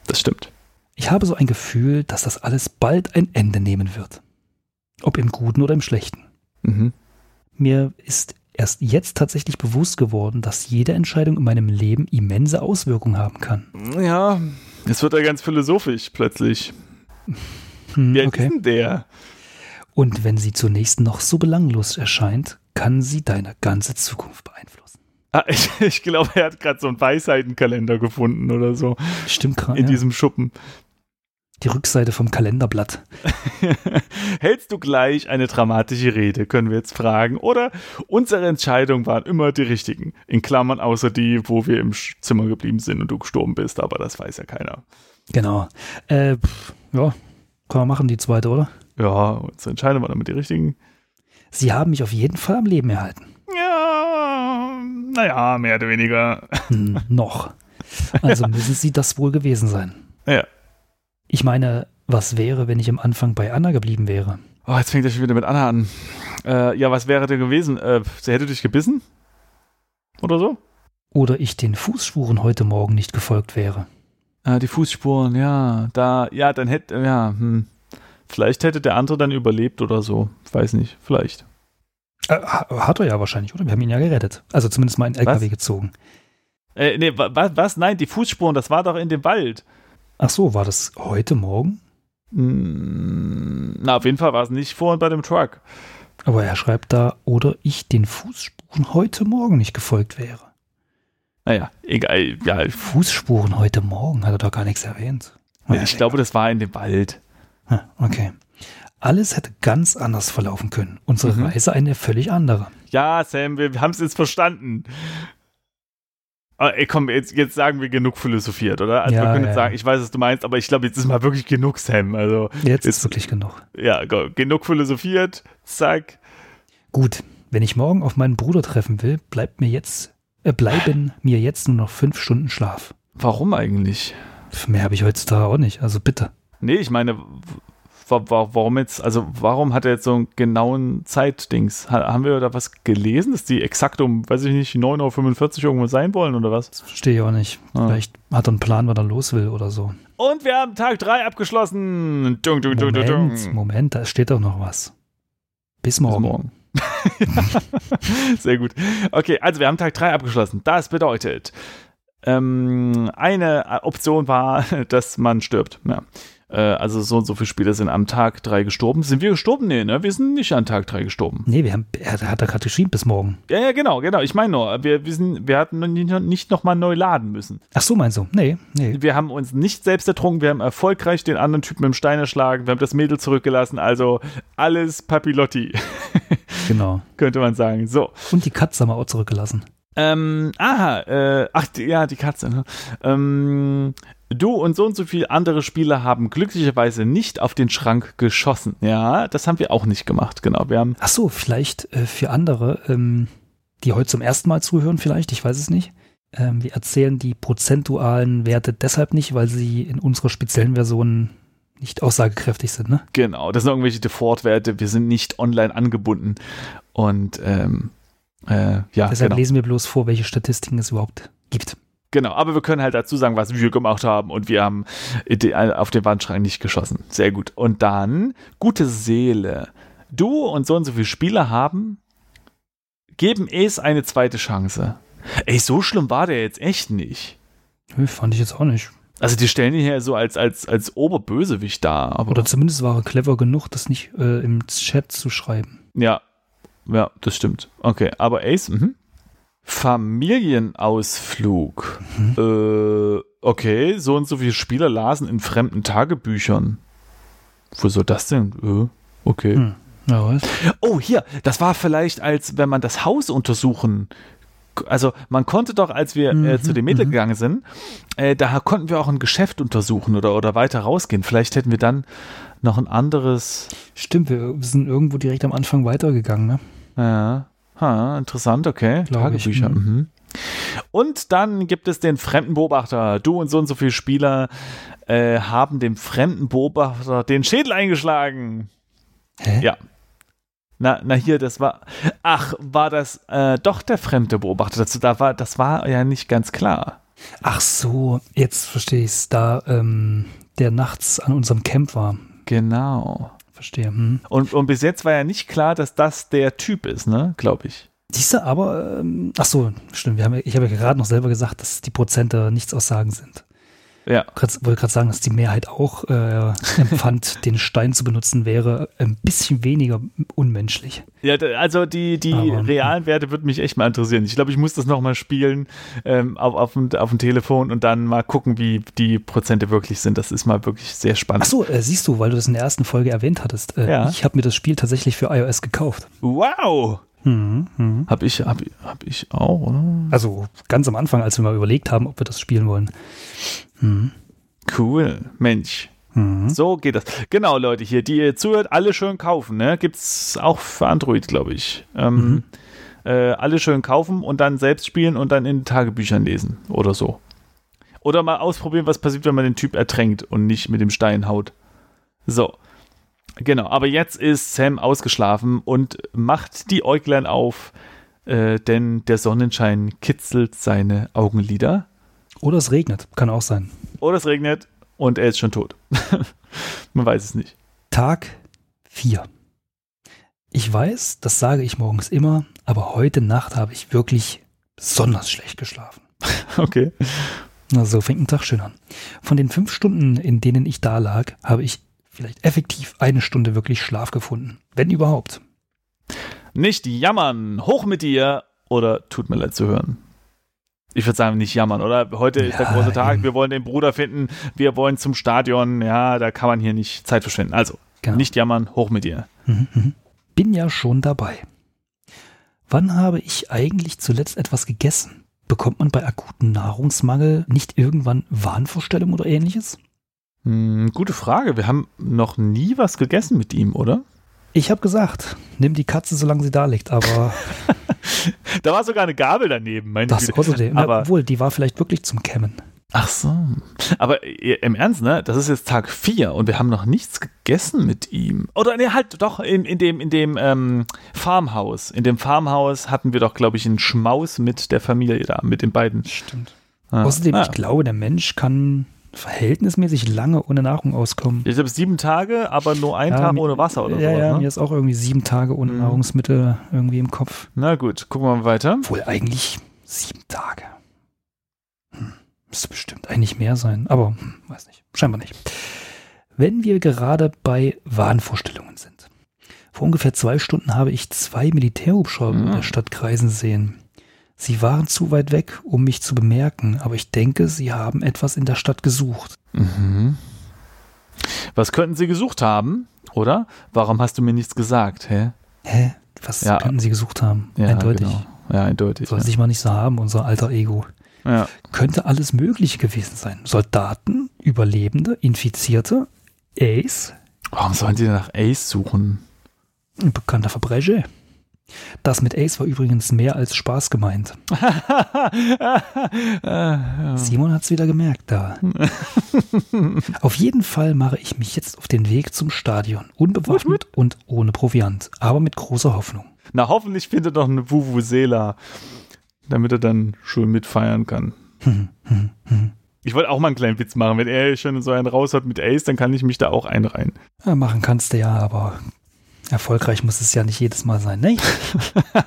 S1: das stimmt.
S2: Ich habe so ein Gefühl, dass das alles bald ein Ende nehmen wird. Ob im Guten oder im Schlechten. Mhm. Mir ist erst jetzt tatsächlich bewusst geworden, dass jede Entscheidung in meinem Leben immense Auswirkungen haben kann.
S1: Ja, es wird ja ganz philosophisch plötzlich. Hm, Wie okay. ist denn der?
S2: Und wenn sie zunächst noch so belanglos erscheint, kann sie deine ganze Zukunft beeinflussen.
S1: Ah, ich, ich glaube, er hat gerade so einen Weisheitenkalender gefunden oder so.
S2: Stimmt gerade.
S1: In ja. diesem Schuppen.
S2: Die Rückseite vom Kalenderblatt.
S1: Hältst du gleich eine dramatische Rede, können wir jetzt fragen. Oder unsere Entscheidungen waren immer die richtigen. In Klammern außer die, wo wir im Zimmer geblieben sind und du gestorben bist, aber das weiß ja keiner.
S2: Genau. Äh, ja, kann man machen, die zweite, oder?
S1: Ja, unsere Entscheidungen waren immer die richtigen.
S2: Sie haben mich auf jeden Fall am Leben erhalten.
S1: Ja, naja, mehr oder weniger.
S2: Hm, noch. Also müssen sie das wohl gewesen sein.
S1: Ja.
S2: Ich meine, was wäre, wenn ich am Anfang bei Anna geblieben wäre?
S1: Oh, jetzt fängt er schon wieder mit Anna an. Äh, ja, was wäre denn gewesen? Äh, sie hätte dich gebissen? Oder so?
S2: Oder ich den Fußspuren heute Morgen nicht gefolgt wäre.
S1: Ah, die Fußspuren, ja. Da, ja, dann hätte, ja, hm. Vielleicht hätte der andere dann überlebt oder so. Weiß nicht, vielleicht.
S2: Äh, hat er ja wahrscheinlich, oder? Wir haben ihn ja gerettet. Also zumindest mal in den LKW was? gezogen.
S1: Äh, nee, was, was? Nein, die Fußspuren, das war doch in dem Wald.
S2: Ach so, war das heute Morgen?
S1: Mm, na, auf jeden Fall war es nicht vorhin bei dem Truck.
S2: Aber er schreibt da, oder ich den Fußspuren heute Morgen nicht gefolgt wäre.
S1: Naja, egal. Ja.
S2: Fußspuren heute Morgen hat er doch gar nichts erwähnt.
S1: Ja, ich glaube, das war in dem Wald.
S2: Okay. Alles hätte ganz anders verlaufen können. Unsere mhm. Reise eine völlig andere.
S1: Ja, Sam, wir haben es jetzt verstanden. Ah, ey, komm, jetzt, jetzt sagen wir genug philosophiert, oder? Also
S2: Ja,
S1: wir können
S2: ja,
S1: jetzt
S2: ja.
S1: sagen, ich weiß, was du meinst, aber ich glaube, jetzt ist mal wirklich genug, Sam. Also,
S2: Jetzt
S1: Ist-
S2: wirklich genug.
S1: ja, genug philosophiert, zack.
S2: Gut, wenn ich morgen auf meinen Bruder treffen will, bleibt mir jetzt, äh, bleiben mir jetzt nur noch fünf Stunden Schlaf.
S1: Warum eigentlich?
S2: Mehr habe ich heutzutage auch nicht, also bitte.
S1: Nee, ich meine, warum jetzt, also warum hat er jetzt so einen genauen Zeitdings? Ha haben wir da was gelesen, dass die exakt um, weiß ich nicht, 9.45 Uhr irgendwo sein wollen oder was?
S2: Das verstehe ich auch nicht.
S1: Ah.
S2: Vielleicht hat er einen Plan, wann er los will oder so.
S1: Und wir haben Tag 3 abgeschlossen. Dung, dung,
S2: Moment,
S1: dung.
S2: Moment, da steht doch noch was. Bis
S1: Bis
S2: morgen.
S1: morgen. Sehr gut. Okay, also wir haben Tag 3 abgeschlossen. Das bedeutet, ähm, eine Option war, dass man stirbt. Ja. Äh, also so und so viele Spieler sind am Tag 3 gestorben. Sind wir gestorben? Nee, ne? Wir sind nicht an Tag 3 gestorben.
S2: Nee, wir haben, er hat er gerade geschrieben bis morgen.
S1: Ja, ja, genau, genau. Ich meine nur, wir, wir, sind, wir hatten nicht nochmal neu laden müssen.
S2: Ach so, meinst du? Nee, nee.
S1: Wir haben uns nicht selbst ertrunken, wir haben erfolgreich den anderen Typen mit dem Stein erschlagen, wir haben das Mädel zurückgelassen, also alles Papilotti,
S2: Genau.
S1: könnte man sagen. So.
S2: Und die Katze haben wir auch zurückgelassen.
S1: Ähm, aha, äh, ach, die, ja, die Katze. Ne? Ähm, du und so und so viele andere Spieler haben glücklicherweise nicht auf den Schrank geschossen. Ja, das haben wir auch nicht gemacht, genau. Wir haben,
S2: Ach so, vielleicht äh, für andere, ähm, die heute zum ersten Mal zuhören, vielleicht, ich weiß es nicht. Ähm, wir erzählen die prozentualen Werte deshalb nicht, weil sie in unserer speziellen Version nicht aussagekräftig sind, ne?
S1: genau, das sind irgendwelche Default-Werte, wir sind nicht online angebunden. Und, ähm, äh, ja,
S2: Deshalb
S1: genau.
S2: lesen wir bloß vor, welche Statistiken es überhaupt gibt.
S1: Genau, aber wir können halt dazu sagen, was wir gemacht haben und wir haben die- auf den Wandschrank nicht geschossen. Sehr gut. Und dann, gute Seele. Du und so und so viele Spieler haben, geben es eine zweite Chance. Ey, so schlimm war der jetzt echt nicht.
S2: Nö, fand ich jetzt auch nicht.
S1: Also die stellen ihn hier so als, als, als Oberbösewicht dar. Aber
S2: Oder zumindest war er clever genug, das nicht äh, im Chat zu schreiben.
S1: ja, ja, das stimmt. Okay, aber Ace, mhm. Familienausflug. Äh, okay, so und so viele Spieler lasen in fremden Tagebüchern. Wo soll das denn? Äh, okay.
S2: Hm. Ja, was?
S1: Oh, hier, das war vielleicht, als wenn man das Haus untersuchen. Also man konnte doch, als wir äh,
S2: Mhm,
S1: zu dem Mädel
S2: mhm.
S1: gegangen sind, äh, da konnten wir auch ein Geschäft untersuchen oder, oder weiter rausgehen. Vielleicht hätten wir dann noch ein anderes.
S2: Stimmt, wir sind irgendwo direkt am Anfang weitergegangen, ne?
S1: Ja, ha, interessant, okay. Tagebücher.
S2: mhm.
S1: Mhm. Und dann gibt es den fremden Beobachter. Du und so und so viele Spieler äh, haben dem fremden Beobachter den Schädel eingeschlagen.
S2: Hä?
S1: Ja. Na, na hier, das war. Ach, war das äh, doch der fremde Beobachter dazu? Da war, das war ja nicht ganz klar.
S2: Ach so, jetzt verstehe ich es. Da ähm, der nachts an unserem Camp war.
S1: Genau.
S2: Verstehe. Hm.
S1: Und, und bis jetzt war ja nicht klar, dass das der Typ ist, ne? Glaube ich.
S2: Siehst du, aber, ähm, ach so, stimmt. Wir haben, ich habe ja gerade noch selber gesagt, dass die Prozente nichts aussagen sind.
S1: Ja.
S2: Ich wollte gerade sagen, dass die Mehrheit auch äh, empfand, den Stein zu benutzen, wäre ein bisschen weniger unmenschlich.
S1: Ja, also die, die
S2: Aber-
S1: realen Werte würden mich echt mal interessieren. Ich glaube, ich muss das nochmal spielen ähm, auf, auf, dem, auf dem Telefon und dann mal gucken, wie die Prozente wirklich sind. Das ist mal wirklich sehr spannend.
S2: Ach so, äh, siehst du, weil du das in der ersten Folge erwähnt hattest. Äh,
S1: Ja.
S2: Ich habe mir das Spiel tatsächlich für iOS gekauft.
S1: Wow!
S2: Mhm, mhm.
S1: Hab ich, hab, ich- hab ich auch, oder?
S2: Also ganz am Anfang, als wir mal überlegt haben, ob wir das spielen wollen. Mhm.
S1: Cool. Mensch.
S2: Mhm.
S1: So geht das. Genau, Leute, hier, die ihr zuhört, alle schön kaufen, ne? Gibt's auch für Android, glaube ich. Ähm,
S2: Mhm.
S1: äh, alle schön kaufen und dann selbst spielen und dann in Tagebüchern lesen oder so. Oder mal ausprobieren, was passiert, wenn man den Typ ertränkt und nicht mit dem Stein haut. So. Genau, aber jetzt ist Sam ausgeschlafen und macht die Äuglein auf, äh, denn der Sonnenschein kitzelt seine Augenlider.
S2: Oder es regnet, kann auch sein.
S1: Oder es regnet und er ist schon tot. Man weiß es nicht.
S2: Tag 4. Ich weiß, das sage ich morgens immer, aber heute Nacht habe ich wirklich besonders schlecht geschlafen.
S1: Okay.
S2: Na, so fängt ein Tag schön an. Von den fünf Stunden, in denen ich da lag, habe ich vielleicht effektiv eine Stunde wirklich Schlaf gefunden. Wenn überhaupt.
S1: Nicht jammern, hoch mit dir oder tut mir leid zu hören. Ich würde sagen, nicht jammern, oder? Heute ist der große Tag,
S2: eben.
S1: wir wollen den Bruder finden, wir wollen zum Stadion, ja, da kann man hier nicht Zeit verschwenden. Also,
S2: Genau.
S1: nicht jammern, hoch mit dir.
S2: Mhm, mhm. Bin ja schon dabei. Wann habe ich eigentlich zuletzt etwas gegessen? bekommt man bei akutem Nahrungsmangel nicht irgendwann Wahnvorstellungen oder ähnliches?
S1: Hm, gute Frage. Wir haben noch nie was gegessen mit ihm, oder?
S2: Ich habe gesagt, nimm die Katze, solange sie da liegt, aber.
S1: da war sogar eine Gabel daneben, meine
S2: Das
S1: Güte.
S2: außerdem.
S1: Aber-
S2: Obwohl, die war vielleicht wirklich zum Kämmen.
S1: Ach so. Aber im Ernst, ne? Das ist jetzt Tag 4 und wir haben noch nichts gegessen mit ihm. Oder ne, halt doch in, in dem, in dem ähm, Farmhaus. In dem Farmhaus hatten wir doch, glaube ich, einen Schmaus mit der Familie da, mit den beiden.
S2: Stimmt.
S1: Ah.
S2: Außerdem,
S1: ah.
S2: ich glaube, der Mensch kann verhältnismäßig lange ohne Nahrung auskommen.
S1: Ich glaube sieben Tage, aber nur ein
S2: Ja,
S1: Tag ohne Wasser oder
S2: ja,
S1: sowas.
S2: ja,
S1: ne?
S2: mir ist auch irgendwie sieben Tage ohne
S1: Mhm.
S2: Nahrungsmittel irgendwie im Kopf.
S1: Na gut, gucken wir mal weiter.
S2: Wohl eigentlich sieben Tage. Hm, müsste bestimmt eigentlich mehr sein, aber hm, weiß nicht. Scheinbar nicht. Wenn wir gerade bei Wahnvorstellungen sind. Vor ungefähr zwei Stunden habe ich zwei Militärhubschrauber
S1: Mhm.
S2: in der Stadt kreisen sehen. Sie waren zu weit weg, um mich zu bemerken, aber ich denke, sie haben etwas in der Stadt gesucht.
S1: Mhm. Was könnten sie gesucht haben, oder? Warum hast du mir nichts gesagt, hä?
S2: Hä? Was
S1: Ja.
S2: könnten sie gesucht haben?
S1: Ja,
S2: Eindeutig.
S1: Genau. Ja, eindeutig.
S2: Soll
S1: Ja.
S2: sich mal nicht so haben, unser alter Ego.
S1: Ja.
S2: Könnte alles Mögliche gewesen sein. Soldaten, Überlebende, Infizierte, Ace,
S1: Warum sollen die nach Ace suchen?
S2: ein bekannter Verbrecher. Das mit Ace war übrigens mehr als Spaß gemeint. Simon hat's wieder gemerkt da. auf jeden Fall mache ich mich jetzt auf den Weg zum Stadion. Unbewaffnet und ohne Proviant, aber mit großer Hoffnung.
S1: Na, hoffentlich findet er noch eine Vuvuzela, damit er dann schön mitfeiern kann.
S2: Hm, hm, hm.
S1: Ich wollte auch mal einen kleinen Witz machen. Wenn er schon so einen raus hat mit Ace, dann kann ich mich da auch einreihen.
S2: Ja, machen kannst du ja, aber erfolgreich muss es ja nicht jedes Mal sein, ne?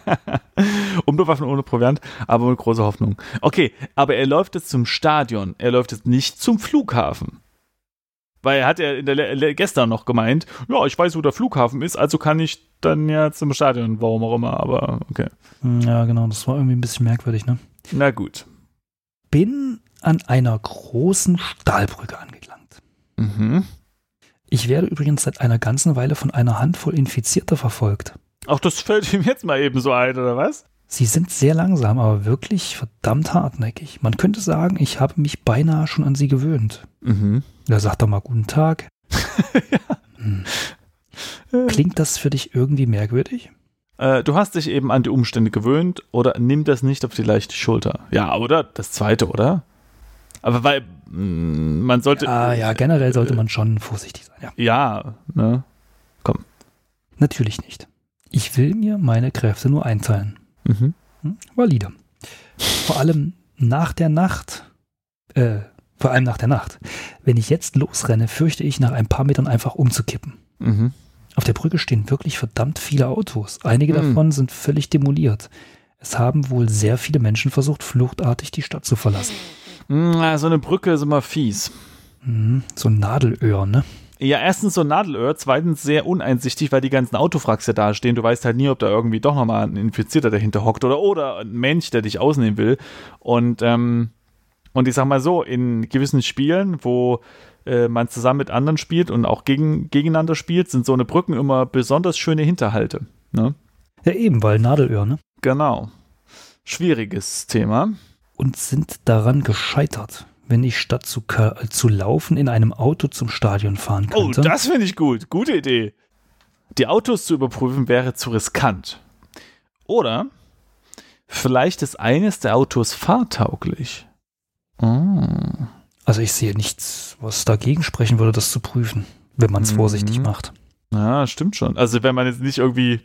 S1: Unbewaffnet ohne Proviant, aber mit großer Hoffnung. Okay, aber er läuft jetzt zum Stadion. Er läuft jetzt nicht zum Flughafen. Weil er hat ja in der Le Le gestern noch gemeint, ja, ich weiß, wo der Flughafen ist, also kann ich dann ja zum Stadion, warum auch immer, aber okay.
S2: Hm, Ja, genau, das war irgendwie ein bisschen merkwürdig, ne?
S1: Na gut.
S2: Bin an einer großen Stahlbrücke angelangt.
S1: Mhm.
S2: Ich werde übrigens seit einer ganzen Weile von einer Handvoll Infizierter verfolgt.
S1: Auch das fällt ihm jetzt mal eben so ein, oder was?
S2: Sie sind sehr langsam, aber wirklich verdammt hartnäckig. Man könnte sagen, ich habe mich beinahe schon an sie gewöhnt.
S1: Mhm.
S2: Da sagt doch mal guten Tag. Hm. Klingt das für dich irgendwie merkwürdig?
S1: Äh, du hast dich eben an die Umstände gewöhnt oder nimm das nicht auf die leichte Schulter. Ja, oder? Das zweite, oder? Aber weil mh, man sollte.
S2: Ah ja, generell sollte man schon vorsichtig sein. Ja.
S1: Ja, ne?
S2: Natürlich nicht. Ich will mir meine Kräfte nur einteilen.
S1: Mhm.
S2: Hm? Valide. Vor allem nach der Nacht, äh, vor allem nach der Nacht. Wenn ich jetzt losrenne, fürchte ich, nach ein paar Metern einfach umzukippen.
S1: Mhm.
S2: Auf der Brücke stehen wirklich verdammt viele Autos. Einige
S1: Hm.
S2: davon sind völlig demoliert. Es haben wohl sehr viele Menschen versucht, fluchtartig die Stadt zu verlassen.
S1: Mm, So eine Brücke ist immer fies.
S2: Mhm. So ein Nadelöhr, ne?
S1: Ja, erstens so ein Nadelöhr, zweitens sehr uneinsichtig, weil die ganzen Autofracks ja da stehen. Du weißt halt nie, ob da irgendwie doch nochmal ein Infizierter dahinter hockt oder, oder ein Mensch, der dich ausnehmen will. Und, ähm, und ich sag mal so, in gewissen Spielen, wo äh, man zusammen mit anderen spielt und auch gegen, gegeneinander spielt, sind so eine Brücken immer besonders schöne Hinterhalte. Ne?
S2: Ja, eben, weil Nadelöhr, ne?
S1: Genau. Schwieriges Thema.
S2: Und sind daran gescheitert, wenn ich statt zu, ka- zu laufen in einem Auto zum Stadion fahren
S1: Oh,
S2: könnte.
S1: das finde ich gut. Gute Idee. Die Autos zu überprüfen wäre zu riskant. Oder vielleicht ist eines der Autos fahrtauglich. Oh.
S2: Also ich sehe nichts, was dagegen sprechen würde, das zu prüfen, wenn man es
S1: Mhm.
S2: vorsichtig macht.
S1: Ja, stimmt schon. Also wenn man jetzt nicht irgendwie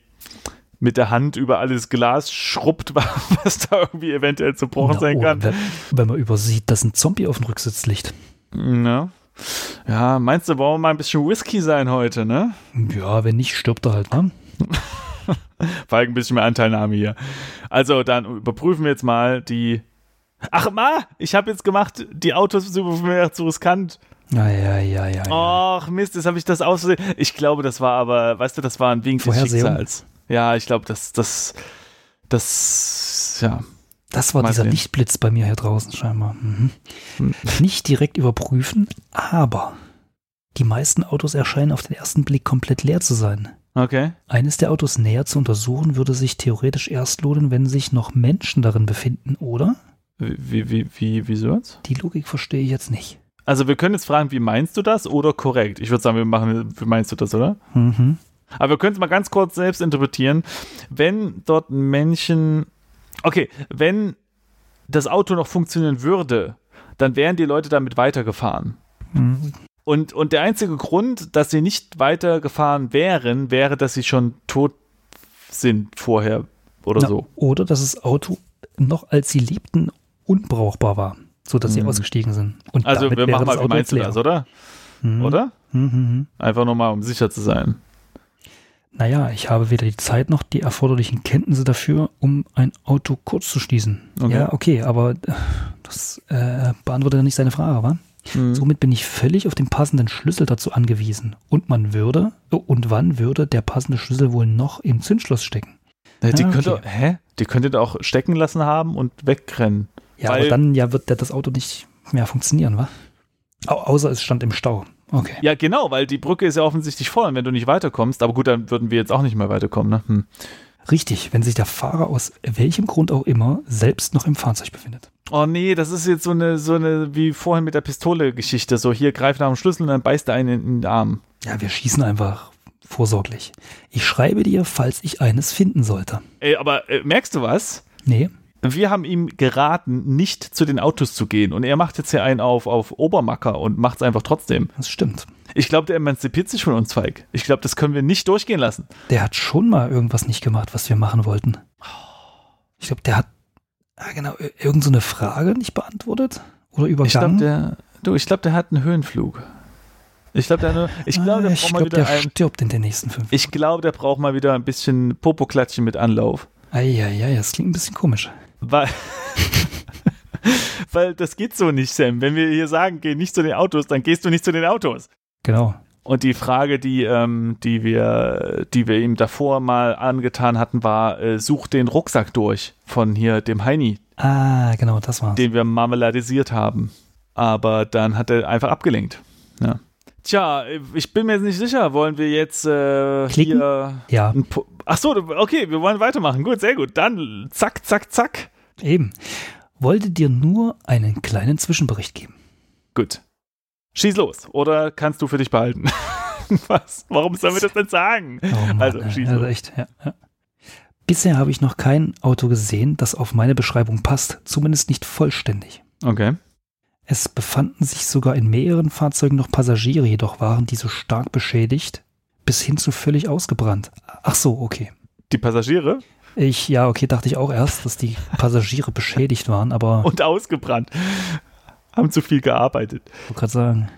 S1: mit der Hand über alles Glas schrubbt, was da irgendwie eventuell zerbrochen
S2: Na,
S1: sein
S2: oder
S1: kann.
S2: Wenn, wenn man übersieht, dass ein Zombie auf dem Rücksitz liegt.
S1: Ja. ja, meinst du, wollen wir mal ein bisschen Whisky sein heute, ne?
S2: Ja, wenn nicht, stirbt er halt, ne?
S1: Falk ein bisschen mehr Anteilnahme hier. Also, dann überprüfen wir jetzt mal die. Ach, Ma, ich habe jetzt gemacht, die Autos überprüfen wäre zu riskant.
S2: Ja, ja, ja, ja.
S1: Och, Mist, jetzt habe ich das ausgesehen. Ich glaube, das war aber, weißt du, das war ein Wink des? Schicksals. Ja, ich glaube, das, das, das, ja.
S2: Das war
S1: Mal
S2: dieser
S1: sehen.
S2: Lichtblitz bei mir hier draußen scheinbar. Mhm.
S1: Hm.
S2: Nicht direkt überprüfen, aber die meisten Autos erscheinen auf den ersten Blick komplett leer zu sein.
S1: Okay.
S2: Eines der Autos näher zu untersuchen würde sich theoretisch erst lohnen, wenn sich noch Menschen darin befinden, oder?
S1: Wie, wie, wie, wieso jetzt?
S2: Die Logik verstehe ich jetzt nicht.
S1: Also wir können jetzt fragen, wie meinst du das oder korrekt? Ich würde sagen, wir machen, wie meinst du das, oder?
S2: Mhm.
S1: Aber wir können es mal ganz kurz selbst interpretieren. Wenn dort Menschen, okay, wenn das Auto noch funktionieren würde, dann wären die Leute damit weitergefahren.
S2: Mhm.
S1: Und, und der einzige Grund, dass sie nicht weitergefahren wären, wäre, dass sie schon tot sind vorher oder
S2: Na,
S1: so.
S2: Oder dass das Auto noch als sie lebten unbrauchbar war, sodass sie
S1: Mhm.
S2: ausgestiegen sind. Und
S1: Also wir machen mal,
S2: das
S1: wie meinst du das, oder?
S2: Mhm.
S1: Oder?
S2: Mhm, mhm.
S1: Einfach nur mal, um sicher zu sein.
S2: Naja, ich habe weder die Zeit noch die erforderlichen Kenntnisse dafür, um ein Auto kurz zu schließen.
S1: Okay.
S2: Ja, okay, aber äh, das äh, beantwortet ja nicht seine Frage, wa?
S1: Mhm.
S2: Somit bin ich völlig auf den passenden Schlüssel dazu angewiesen. Und man würde, oh, und wann würde der passende Schlüssel wohl noch im Zündschloss stecken?
S1: Ja, die
S2: Ah,
S1: könnte,
S2: okay.
S1: hä? Die könnte da auch stecken lassen haben und wegrennen.
S2: Ja,
S1: Weil-
S2: aber dann ja wird das Auto nicht mehr funktionieren, wa? Au außer es stand im Stau. Okay.
S1: Ja, genau, weil die Brücke ist ja offensichtlich voll und wenn du nicht weiterkommst, aber gut, dann würden wir jetzt auch nicht mehr weiterkommen, ne? Hm.
S2: Richtig, wenn sich der Fahrer aus welchem Grund auch immer selbst noch im Fahrzeug befindet.
S1: Oh nee, das ist jetzt so eine, so eine, wie vorhin mit der Pistole-Geschichte. So, hier greif nach dem Schlüssel und dann beißt er einen in den Arm.
S2: Ja, wir schießen einfach vorsorglich. Ich schreibe dir, falls ich eines finden sollte.
S1: Ey, aber äh, merkst du was?
S2: Nee,
S1: Wir haben ihm geraten, nicht zu den Autos zu gehen. Und er macht jetzt hier einen auf, auf Obermacker und macht es einfach trotzdem.
S2: das stimmt.
S1: Ich glaube, der emanzipiert sich von uns, Feig. Ich glaube, das können wir nicht durchgehen lassen.
S2: Der hat schon mal irgendwas nicht gemacht, was wir machen wollten. Ich glaube, der hat ah, genau ir- irgend so eine Frage nicht beantwortet oder
S1: Ich glaube,
S2: übergangen.
S1: der, du, ich glaube, der hat einen Höhenflug. Ich glaube, der, nur- ich glaube, der
S2: Ah,
S1: braucht
S2: ich
S1: mal
S2: glaub,
S1: wieder
S2: der
S1: ein,
S2: stirbt in den nächsten fünf.
S1: ich glaube, der braucht mal wieder ein bisschen Popoklatschen mit Anlauf.
S2: Eieiei, das klingt ein bisschen komisch.
S1: Weil, weil das geht so nicht, Sam. Wenn wir hier sagen, geh nicht zu den Autos, dann gehst du nicht zu den Autos.
S2: Genau.
S1: Und die Frage, die, ähm, die, wir, die wir ihm davor mal angetan hatten, war, äh, such den Rucksack durch von hier dem Heini,
S2: Ah, genau, das war's.
S1: den wir marmeladisiert haben. Aber dann hat er einfach abgelenkt. Ja. Tja, ich bin mir jetzt nicht sicher. Wollen wir jetzt äh,
S2: Klicken?
S1: hier.
S2: Ja,
S1: Ach so, okay, wir wollen weitermachen. Gut, sehr gut. Dann zack, zack, zack.
S2: eben. Wollte dir nur einen kleinen Zwischenbericht geben.
S1: Gut. Schieß los. Oder kannst du für dich behalten? Was? Warum sollen wir das denn sagen?
S2: Oh Mann,
S1: Also,
S2: ey,
S1: schieß
S2: also
S1: los.
S2: echt, ja, ja. Bisher habe ich noch kein Auto gesehen, das auf meine Beschreibung passt, zumindest nicht vollständig.
S1: Okay.
S2: Es befanden sich sogar in mehreren Fahrzeugen noch Passagiere, jedoch waren diese stark beschädigt, bis hin zu völlig ausgebrannt. Ach so, okay.
S1: Die Passagiere
S2: Ich, ja, okay, dachte ich auch erst, dass die Passagiere beschädigt waren, aber
S1: und ausgebrannt. Haben zu viel gearbeitet.
S2: ich wollte gerade sagen.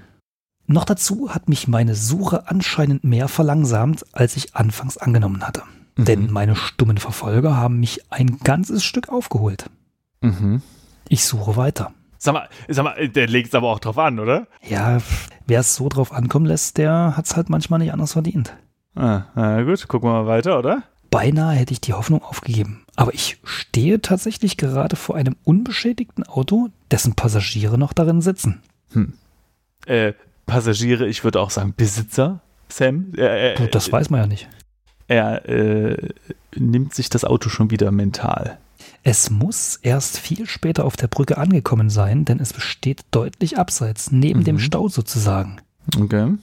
S2: Noch dazu hat mich meine Suche anscheinend mehr verlangsamt, als ich anfangs angenommen hatte. Denn meine stummen Verfolger haben mich ein ganzes Stück aufgeholt.
S1: Mhm.
S2: Ich suche weiter.
S1: Sag mal, sag mal, der legt es aber auch drauf an, oder?
S2: Ja, wer es so drauf ankommen lässt, der hat es halt manchmal nicht anders verdient.
S1: Ah, na gut, gucken wir mal weiter, oder?
S2: Beinahe hätte ich die Hoffnung aufgegeben. Aber ich stehe tatsächlich gerade vor einem unbeschädigten Auto, dessen Passagiere noch darin sitzen.
S1: Äh, Passagiere, ich würde auch sagen Besitzer, Sam. Er,
S2: Gut, das weiß man ja nicht.
S1: er äh, nimmt sich das Auto schon wieder mental.
S2: Es muss erst viel später auf der Brücke angekommen sein, denn es besteht deutlich abseits, neben
S1: Mhm.
S2: dem Stau sozusagen.
S1: Okay.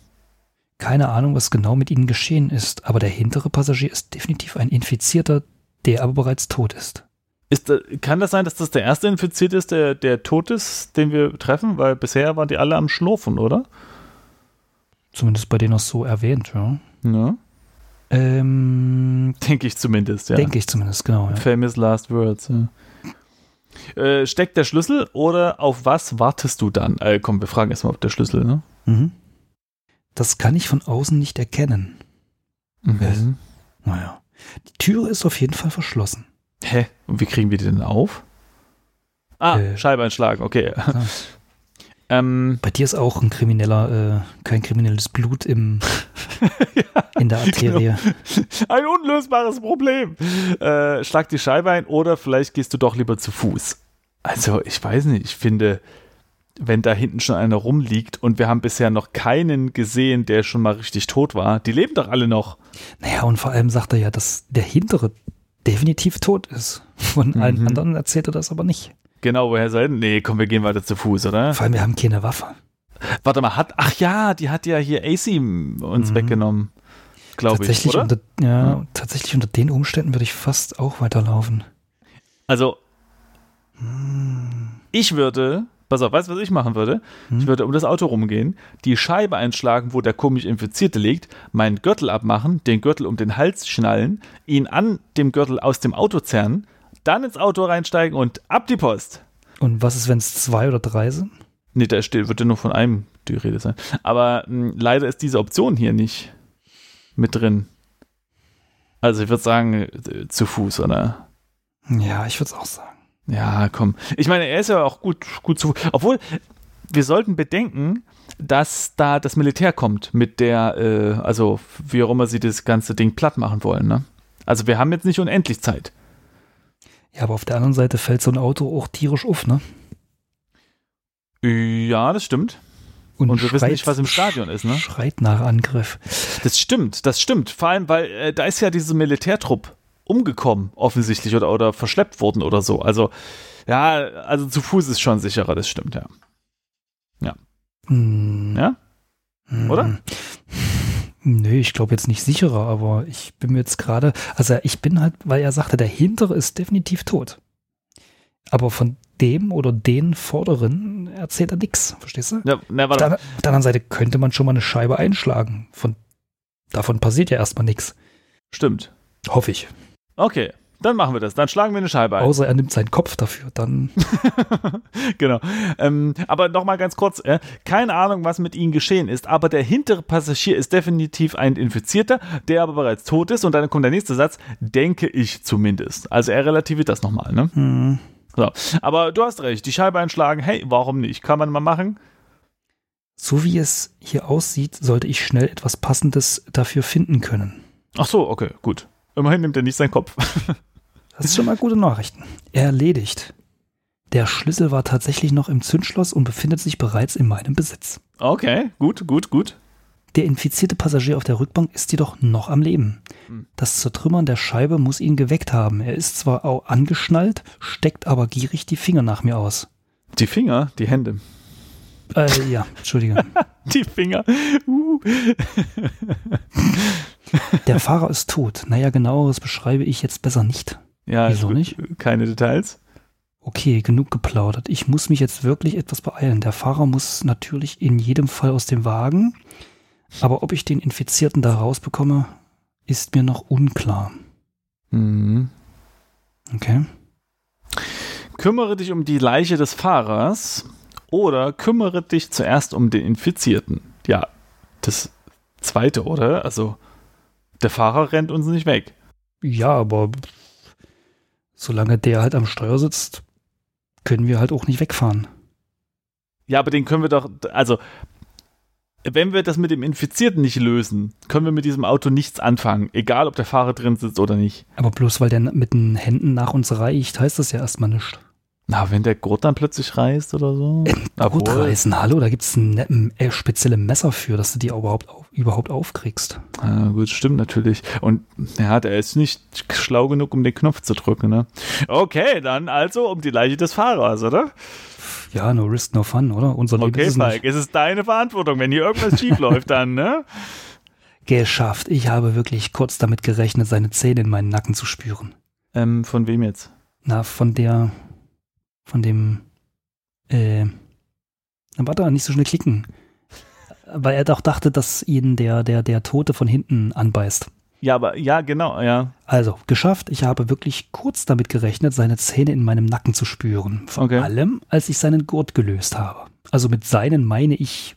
S2: Keine Ahnung, was genau mit ihnen geschehen ist, aber der hintere Passagier ist definitiv ein Infizierter, der aber bereits tot ist.
S1: Ist, da- kann das sein, dass das der erste infiziert ist, der, der tot ist, den wir treffen? Weil bisher waren die alle am Schlurfen, oder?
S2: Zumindest bei denen auch so erwähnt, ja.
S1: Ja.
S2: Ähm,
S1: Denke ich zumindest, ja.
S2: Denke ich zumindest, genau. Ja.
S1: Famous Last Words. Ja. Äh, steckt der Schlüssel oder auf was wartest du dann? Äh, komm, wir fragen erstmal auf der Schlüssel, ne?
S2: Mhm. Das kann ich von außen nicht erkennen.
S1: Mhm.
S2: Naja. Die Türe ist auf jeden Fall verschlossen.
S1: Hä? Und wie kriegen wir die denn auf? Ah,
S2: Äh.
S1: Scheibe einschlagen, okay. Ähm,
S2: Bei dir ist auch ein krimineller, äh, kein kriminelles Blut im, in der Arterie.
S1: ein unlösbares Problem. Äh, schlag die Scheibe ein oder vielleicht gehst du doch lieber zu Fuß. Also, ich weiß nicht, ich finde, wenn da hinten schon einer rumliegt und wir haben bisher noch keinen gesehen, der schon mal richtig tot war, die leben doch alle noch.
S2: Naja, und vor allem sagt er ja, dass der hintere definitiv tot ist. Von allen
S1: Mhm.
S2: anderen erzählt er das aber nicht.
S1: Genau, woher soll denn? Nee, komm, wir gehen weiter zu Fuß, oder?
S2: Vor allem, wir haben keine Waffe.
S1: Warte mal, hat. Ach ja, die hat ja hier AC uns
S2: Mhm.
S1: weggenommen. Glaube ich.
S2: Tatsächlich,
S1: Oder?
S2: unter, ja,
S1: Ja.
S2: tatsächlich unter den Umständen würde ich fast auch weiterlaufen.
S1: Also,
S2: Hm.
S1: ich würde. Pass auf, weißt du, was ich machen würde?
S2: Hm?
S1: Ich würde um das Auto rumgehen, die Scheibe einschlagen, wo der komisch Infizierte liegt, meinen Gürtel abmachen, den Gürtel um den Hals schnallen, ihn an dem Gürtel aus dem Auto zerren, dann ins Auto reinsteigen und ab die Post.
S2: Und was ist, wenn es zwei oder drei sind?
S1: Nee, da steht, wird ja nur von einem die Rede sein. Aber mh, leider ist diese Option hier nicht mit drin. Also ich würde sagen, äh, zu Fuß, oder?
S2: Ja, ich würde es auch sagen.
S1: Ja, komm. Ich meine, er ist ja auch gut, gut zu. Obwohl, wir sollten bedenken, dass da das Militär kommt mit der, äh, also wie auch immer sie das ganze Ding platt machen wollen, ne? Also wir haben jetzt nicht unendlich Zeit.
S2: Ja, aber auf der anderen Seite fällt so ein Auto auch tierisch auf, ne?
S1: Ja, das stimmt. Und wir wissen nicht, was im Stadion ist, ne?
S2: Schreit nach Angriff.
S1: Das stimmt, das stimmt. Vor allem, weil äh, da ist ja diese Militärtrupp umgekommen, offensichtlich, oder, oder verschleppt worden oder so. Also, ja, also zu Fuß ist schon sicherer, das stimmt, ja.
S2: Hm.
S1: Ja?
S2: Hm.
S1: Oder?
S2: Nö, ich glaube jetzt nicht sicherer, aber ich bin mir jetzt gerade, also ich bin halt, weil er sagte, der hintere ist definitiv tot. Aber von dem oder den vorderen erzählt er nichts, verstehst du?
S1: Ja, na,
S2: Auf
S1: warte.
S2: der, auf der anderen Seite könnte man schon mal eine Scheibe einschlagen. Von, davon passiert ja erstmal nichts.
S1: Stimmt.
S2: Hoffe ich.
S1: Okay, dann machen wir das. Dann schlagen wir eine Scheibe ein.
S2: Außer er nimmt seinen Kopf dafür, dann.
S1: genau. Ähm, aber nochmal ganz kurz, äh, keine Ahnung, was mit ihnen geschehen ist, aber der hintere Passagier ist definitiv ein Infizierter, der aber bereits tot ist. Und dann kommt der nächste Satz, denke ich zumindest. Also er relativiert das nochmal, ne?
S2: Hm.
S1: So. Aber du hast recht, die Scheibe einschlagen, hey, warum nicht? Kann man mal machen?
S2: So wie es hier aussieht, sollte ich schnell etwas Passendes dafür finden können.
S1: Ach so, okay, gut. Immerhin nimmt er nicht seinen Kopf.
S2: Das ist schon mal gute Nachrichten. Erledigt. Der Schlüssel war tatsächlich noch im Zündschloss und befindet sich bereits in meinem Besitz.
S1: Okay, gut, gut, gut.
S2: Der infizierte Passagier auf der Rückbank ist jedoch noch am Leben.
S1: Hm.
S2: Das Zertrümmern der Scheibe muss ihn geweckt haben. Er ist zwar auch angeschnallt, steckt aber gierig die Finger nach mir aus.
S1: Die Finger, die Hände.
S2: Äh, ja, Entschuldige.
S1: Die Finger. Uh.
S2: Der Fahrer ist tot. Naja, genaueres beschreibe ich jetzt besser nicht.
S1: Ja,
S2: Wieso nicht?
S1: Keine Details.
S2: Okay, genug geplaudert. Ich muss mich jetzt wirklich etwas beeilen. Der Fahrer muss natürlich in jedem Fall aus dem Wagen. Aber ob ich den Infizierten da rausbekomme, ist mir noch unklar.
S1: Mhm.
S2: Okay.
S1: Kümmere dich um die Leiche des Fahrers oder kümmere dich zuerst um den Infizierten. Ja, das zweite, oder? Also, der Fahrer rennt uns nicht weg.
S2: Ja, aber solange der halt am Steuer sitzt, können wir halt auch nicht wegfahren.
S1: Ja, aber den können wir doch, also, wenn wir das mit dem Infizierten nicht lösen, können wir mit diesem Auto nichts anfangen, egal ob der Fahrer drin sitzt oder nicht.
S2: Aber bloß weil der mit den Händen nach uns reicht, heißt das ja erstmal nichts.
S1: Na, wenn der Gurt dann plötzlich reißt oder so.
S2: Gut
S1: Obwohl-
S2: reißen, hallo, da gibt es ein, ein, äh, spezielle Messer für, dass du die überhaupt, auf, überhaupt aufkriegst.
S1: Ah, gut, stimmt natürlich. Und ja, der ist nicht schlau genug, um den Knopf zu drücken, ne? Okay, dann also um die Leiche des Fahrers, oder?
S2: Ja, no risk, no fun, oder? Unser Leben
S1: Okay,
S2: ist es
S1: Falk,
S2: nicht.
S1: es ist deine Verantwortung. Wenn hier irgendwas schief läuft, dann, ne?
S2: Geschafft. Ich habe wirklich kurz damit gerechnet, seine Zähne in meinen Nacken zu spüren.
S1: Ähm, von wem jetzt?
S2: Na, von der, von dem, äh, warte, nicht so schnell klicken. Weil er doch dachte, dass ihn der, der, der Tote von hinten anbeißt.
S1: Ja, aber, ja, genau, ja.
S2: Also, geschafft. Ich habe wirklich kurz damit gerechnet, seine Zähne in meinem Nacken zu spüren. Vor
S1: Okay.
S2: allem, als ich seinen Gurt gelöst habe. Also mit seinen meine ich,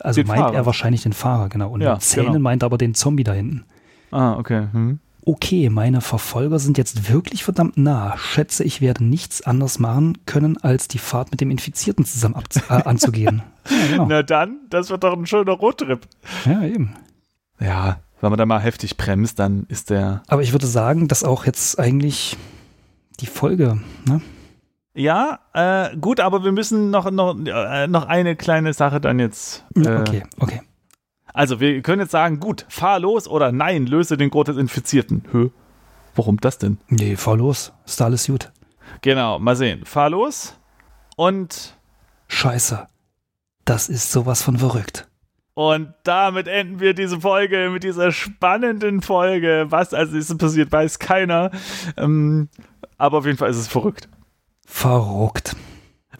S2: also
S1: Den
S2: meint
S1: Fahrer.
S2: er wahrscheinlich den Fahrer, genau. Und
S1: Ja,
S2: mit Zähnen
S1: genau.
S2: meint er aber den Zombie da hinten.
S1: Ah, okay. Hm.
S2: Okay, meine Verfolger sind jetzt wirklich verdammt nah. Schätze, ich werde nichts anderes machen können, als die Fahrt mit dem Infizierten zusammen äh, anzugehen. Ja, genau.
S1: Na dann, das wird doch ein schöner Roadtrip.
S2: ja, eben.
S1: Ja, wenn man da mal heftig bremst, dann ist der.
S2: Aber ich würde sagen, dass auch jetzt eigentlich die Folge, ne?
S1: Ja, äh, gut, aber wir müssen noch, noch, äh, noch eine kleine Sache dann jetzt. Äh,
S2: Okay, okay.
S1: Also, wir können jetzt sagen, gut, fahr los oder nein, löse den Gurt des Infizierten. Hö? Warum das denn?
S2: Nee, fahr los. Ist alles gut.
S1: Genau, mal sehen. Fahr los. Und
S2: Scheiße. Das ist sowas von verrückt.
S1: Und damit enden wir diese Folge mit dieser spannenden Folge. Was als nächstes passiert, weiß keiner. Ähm, aber auf jeden Fall ist es verrückt.
S2: Verrückt.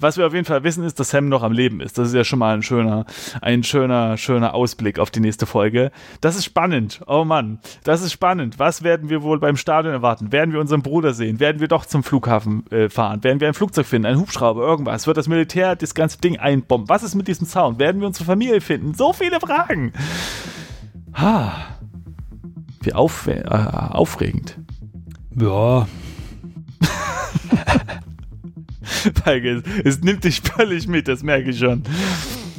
S1: Was wir auf jeden Fall wissen, ist, dass Sam noch am Leben ist. Das ist ja schon mal ein schöner, ein schöner, schöner Ausblick auf die nächste Folge. Das ist spannend. Oh Mann, das ist spannend. Was werden wir wohl beim Stadion erwarten? Werden wir unseren Bruder sehen? Werden wir doch zum Flughafen äh, fahren? Werden wir ein Flugzeug finden? Ein Hubschrauber? Irgendwas? Wird das Militär das ganze Ding einbomben? Was ist mit diesem Sound? Werden wir unsere Familie finden? So viele Fragen. Ha. Wie auf, äh, aufregend.
S2: Ja.
S1: Feige, es nimmt dich völlig mit, das merke ich schon.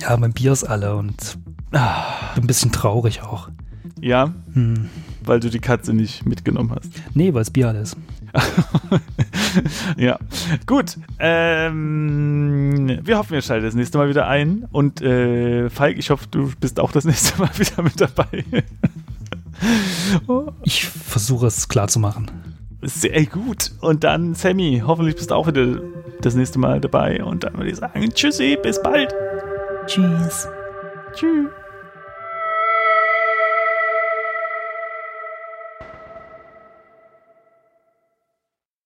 S2: Ja, mein Bier ist alle und ah, ein bisschen traurig auch.
S1: Ja,
S2: Hm.
S1: weil du die Katze nicht mitgenommen hast.
S2: Nee, weil es Bier alle ist.
S1: ja, gut. Ähm, wir hoffen, ihr schaltet das nächste Mal wieder ein. Und äh, Falk, ich hoffe, du bist auch das nächste Mal wieder mit dabei.
S2: Ich versuche es klar zu machen.
S1: Sehr gut. Und dann, Sammy, hoffentlich bist du auch wieder das nächste Mal dabei. Und dann würde ich sagen, tschüssi, bis bald.
S2: Tschüss.
S1: Tschüss.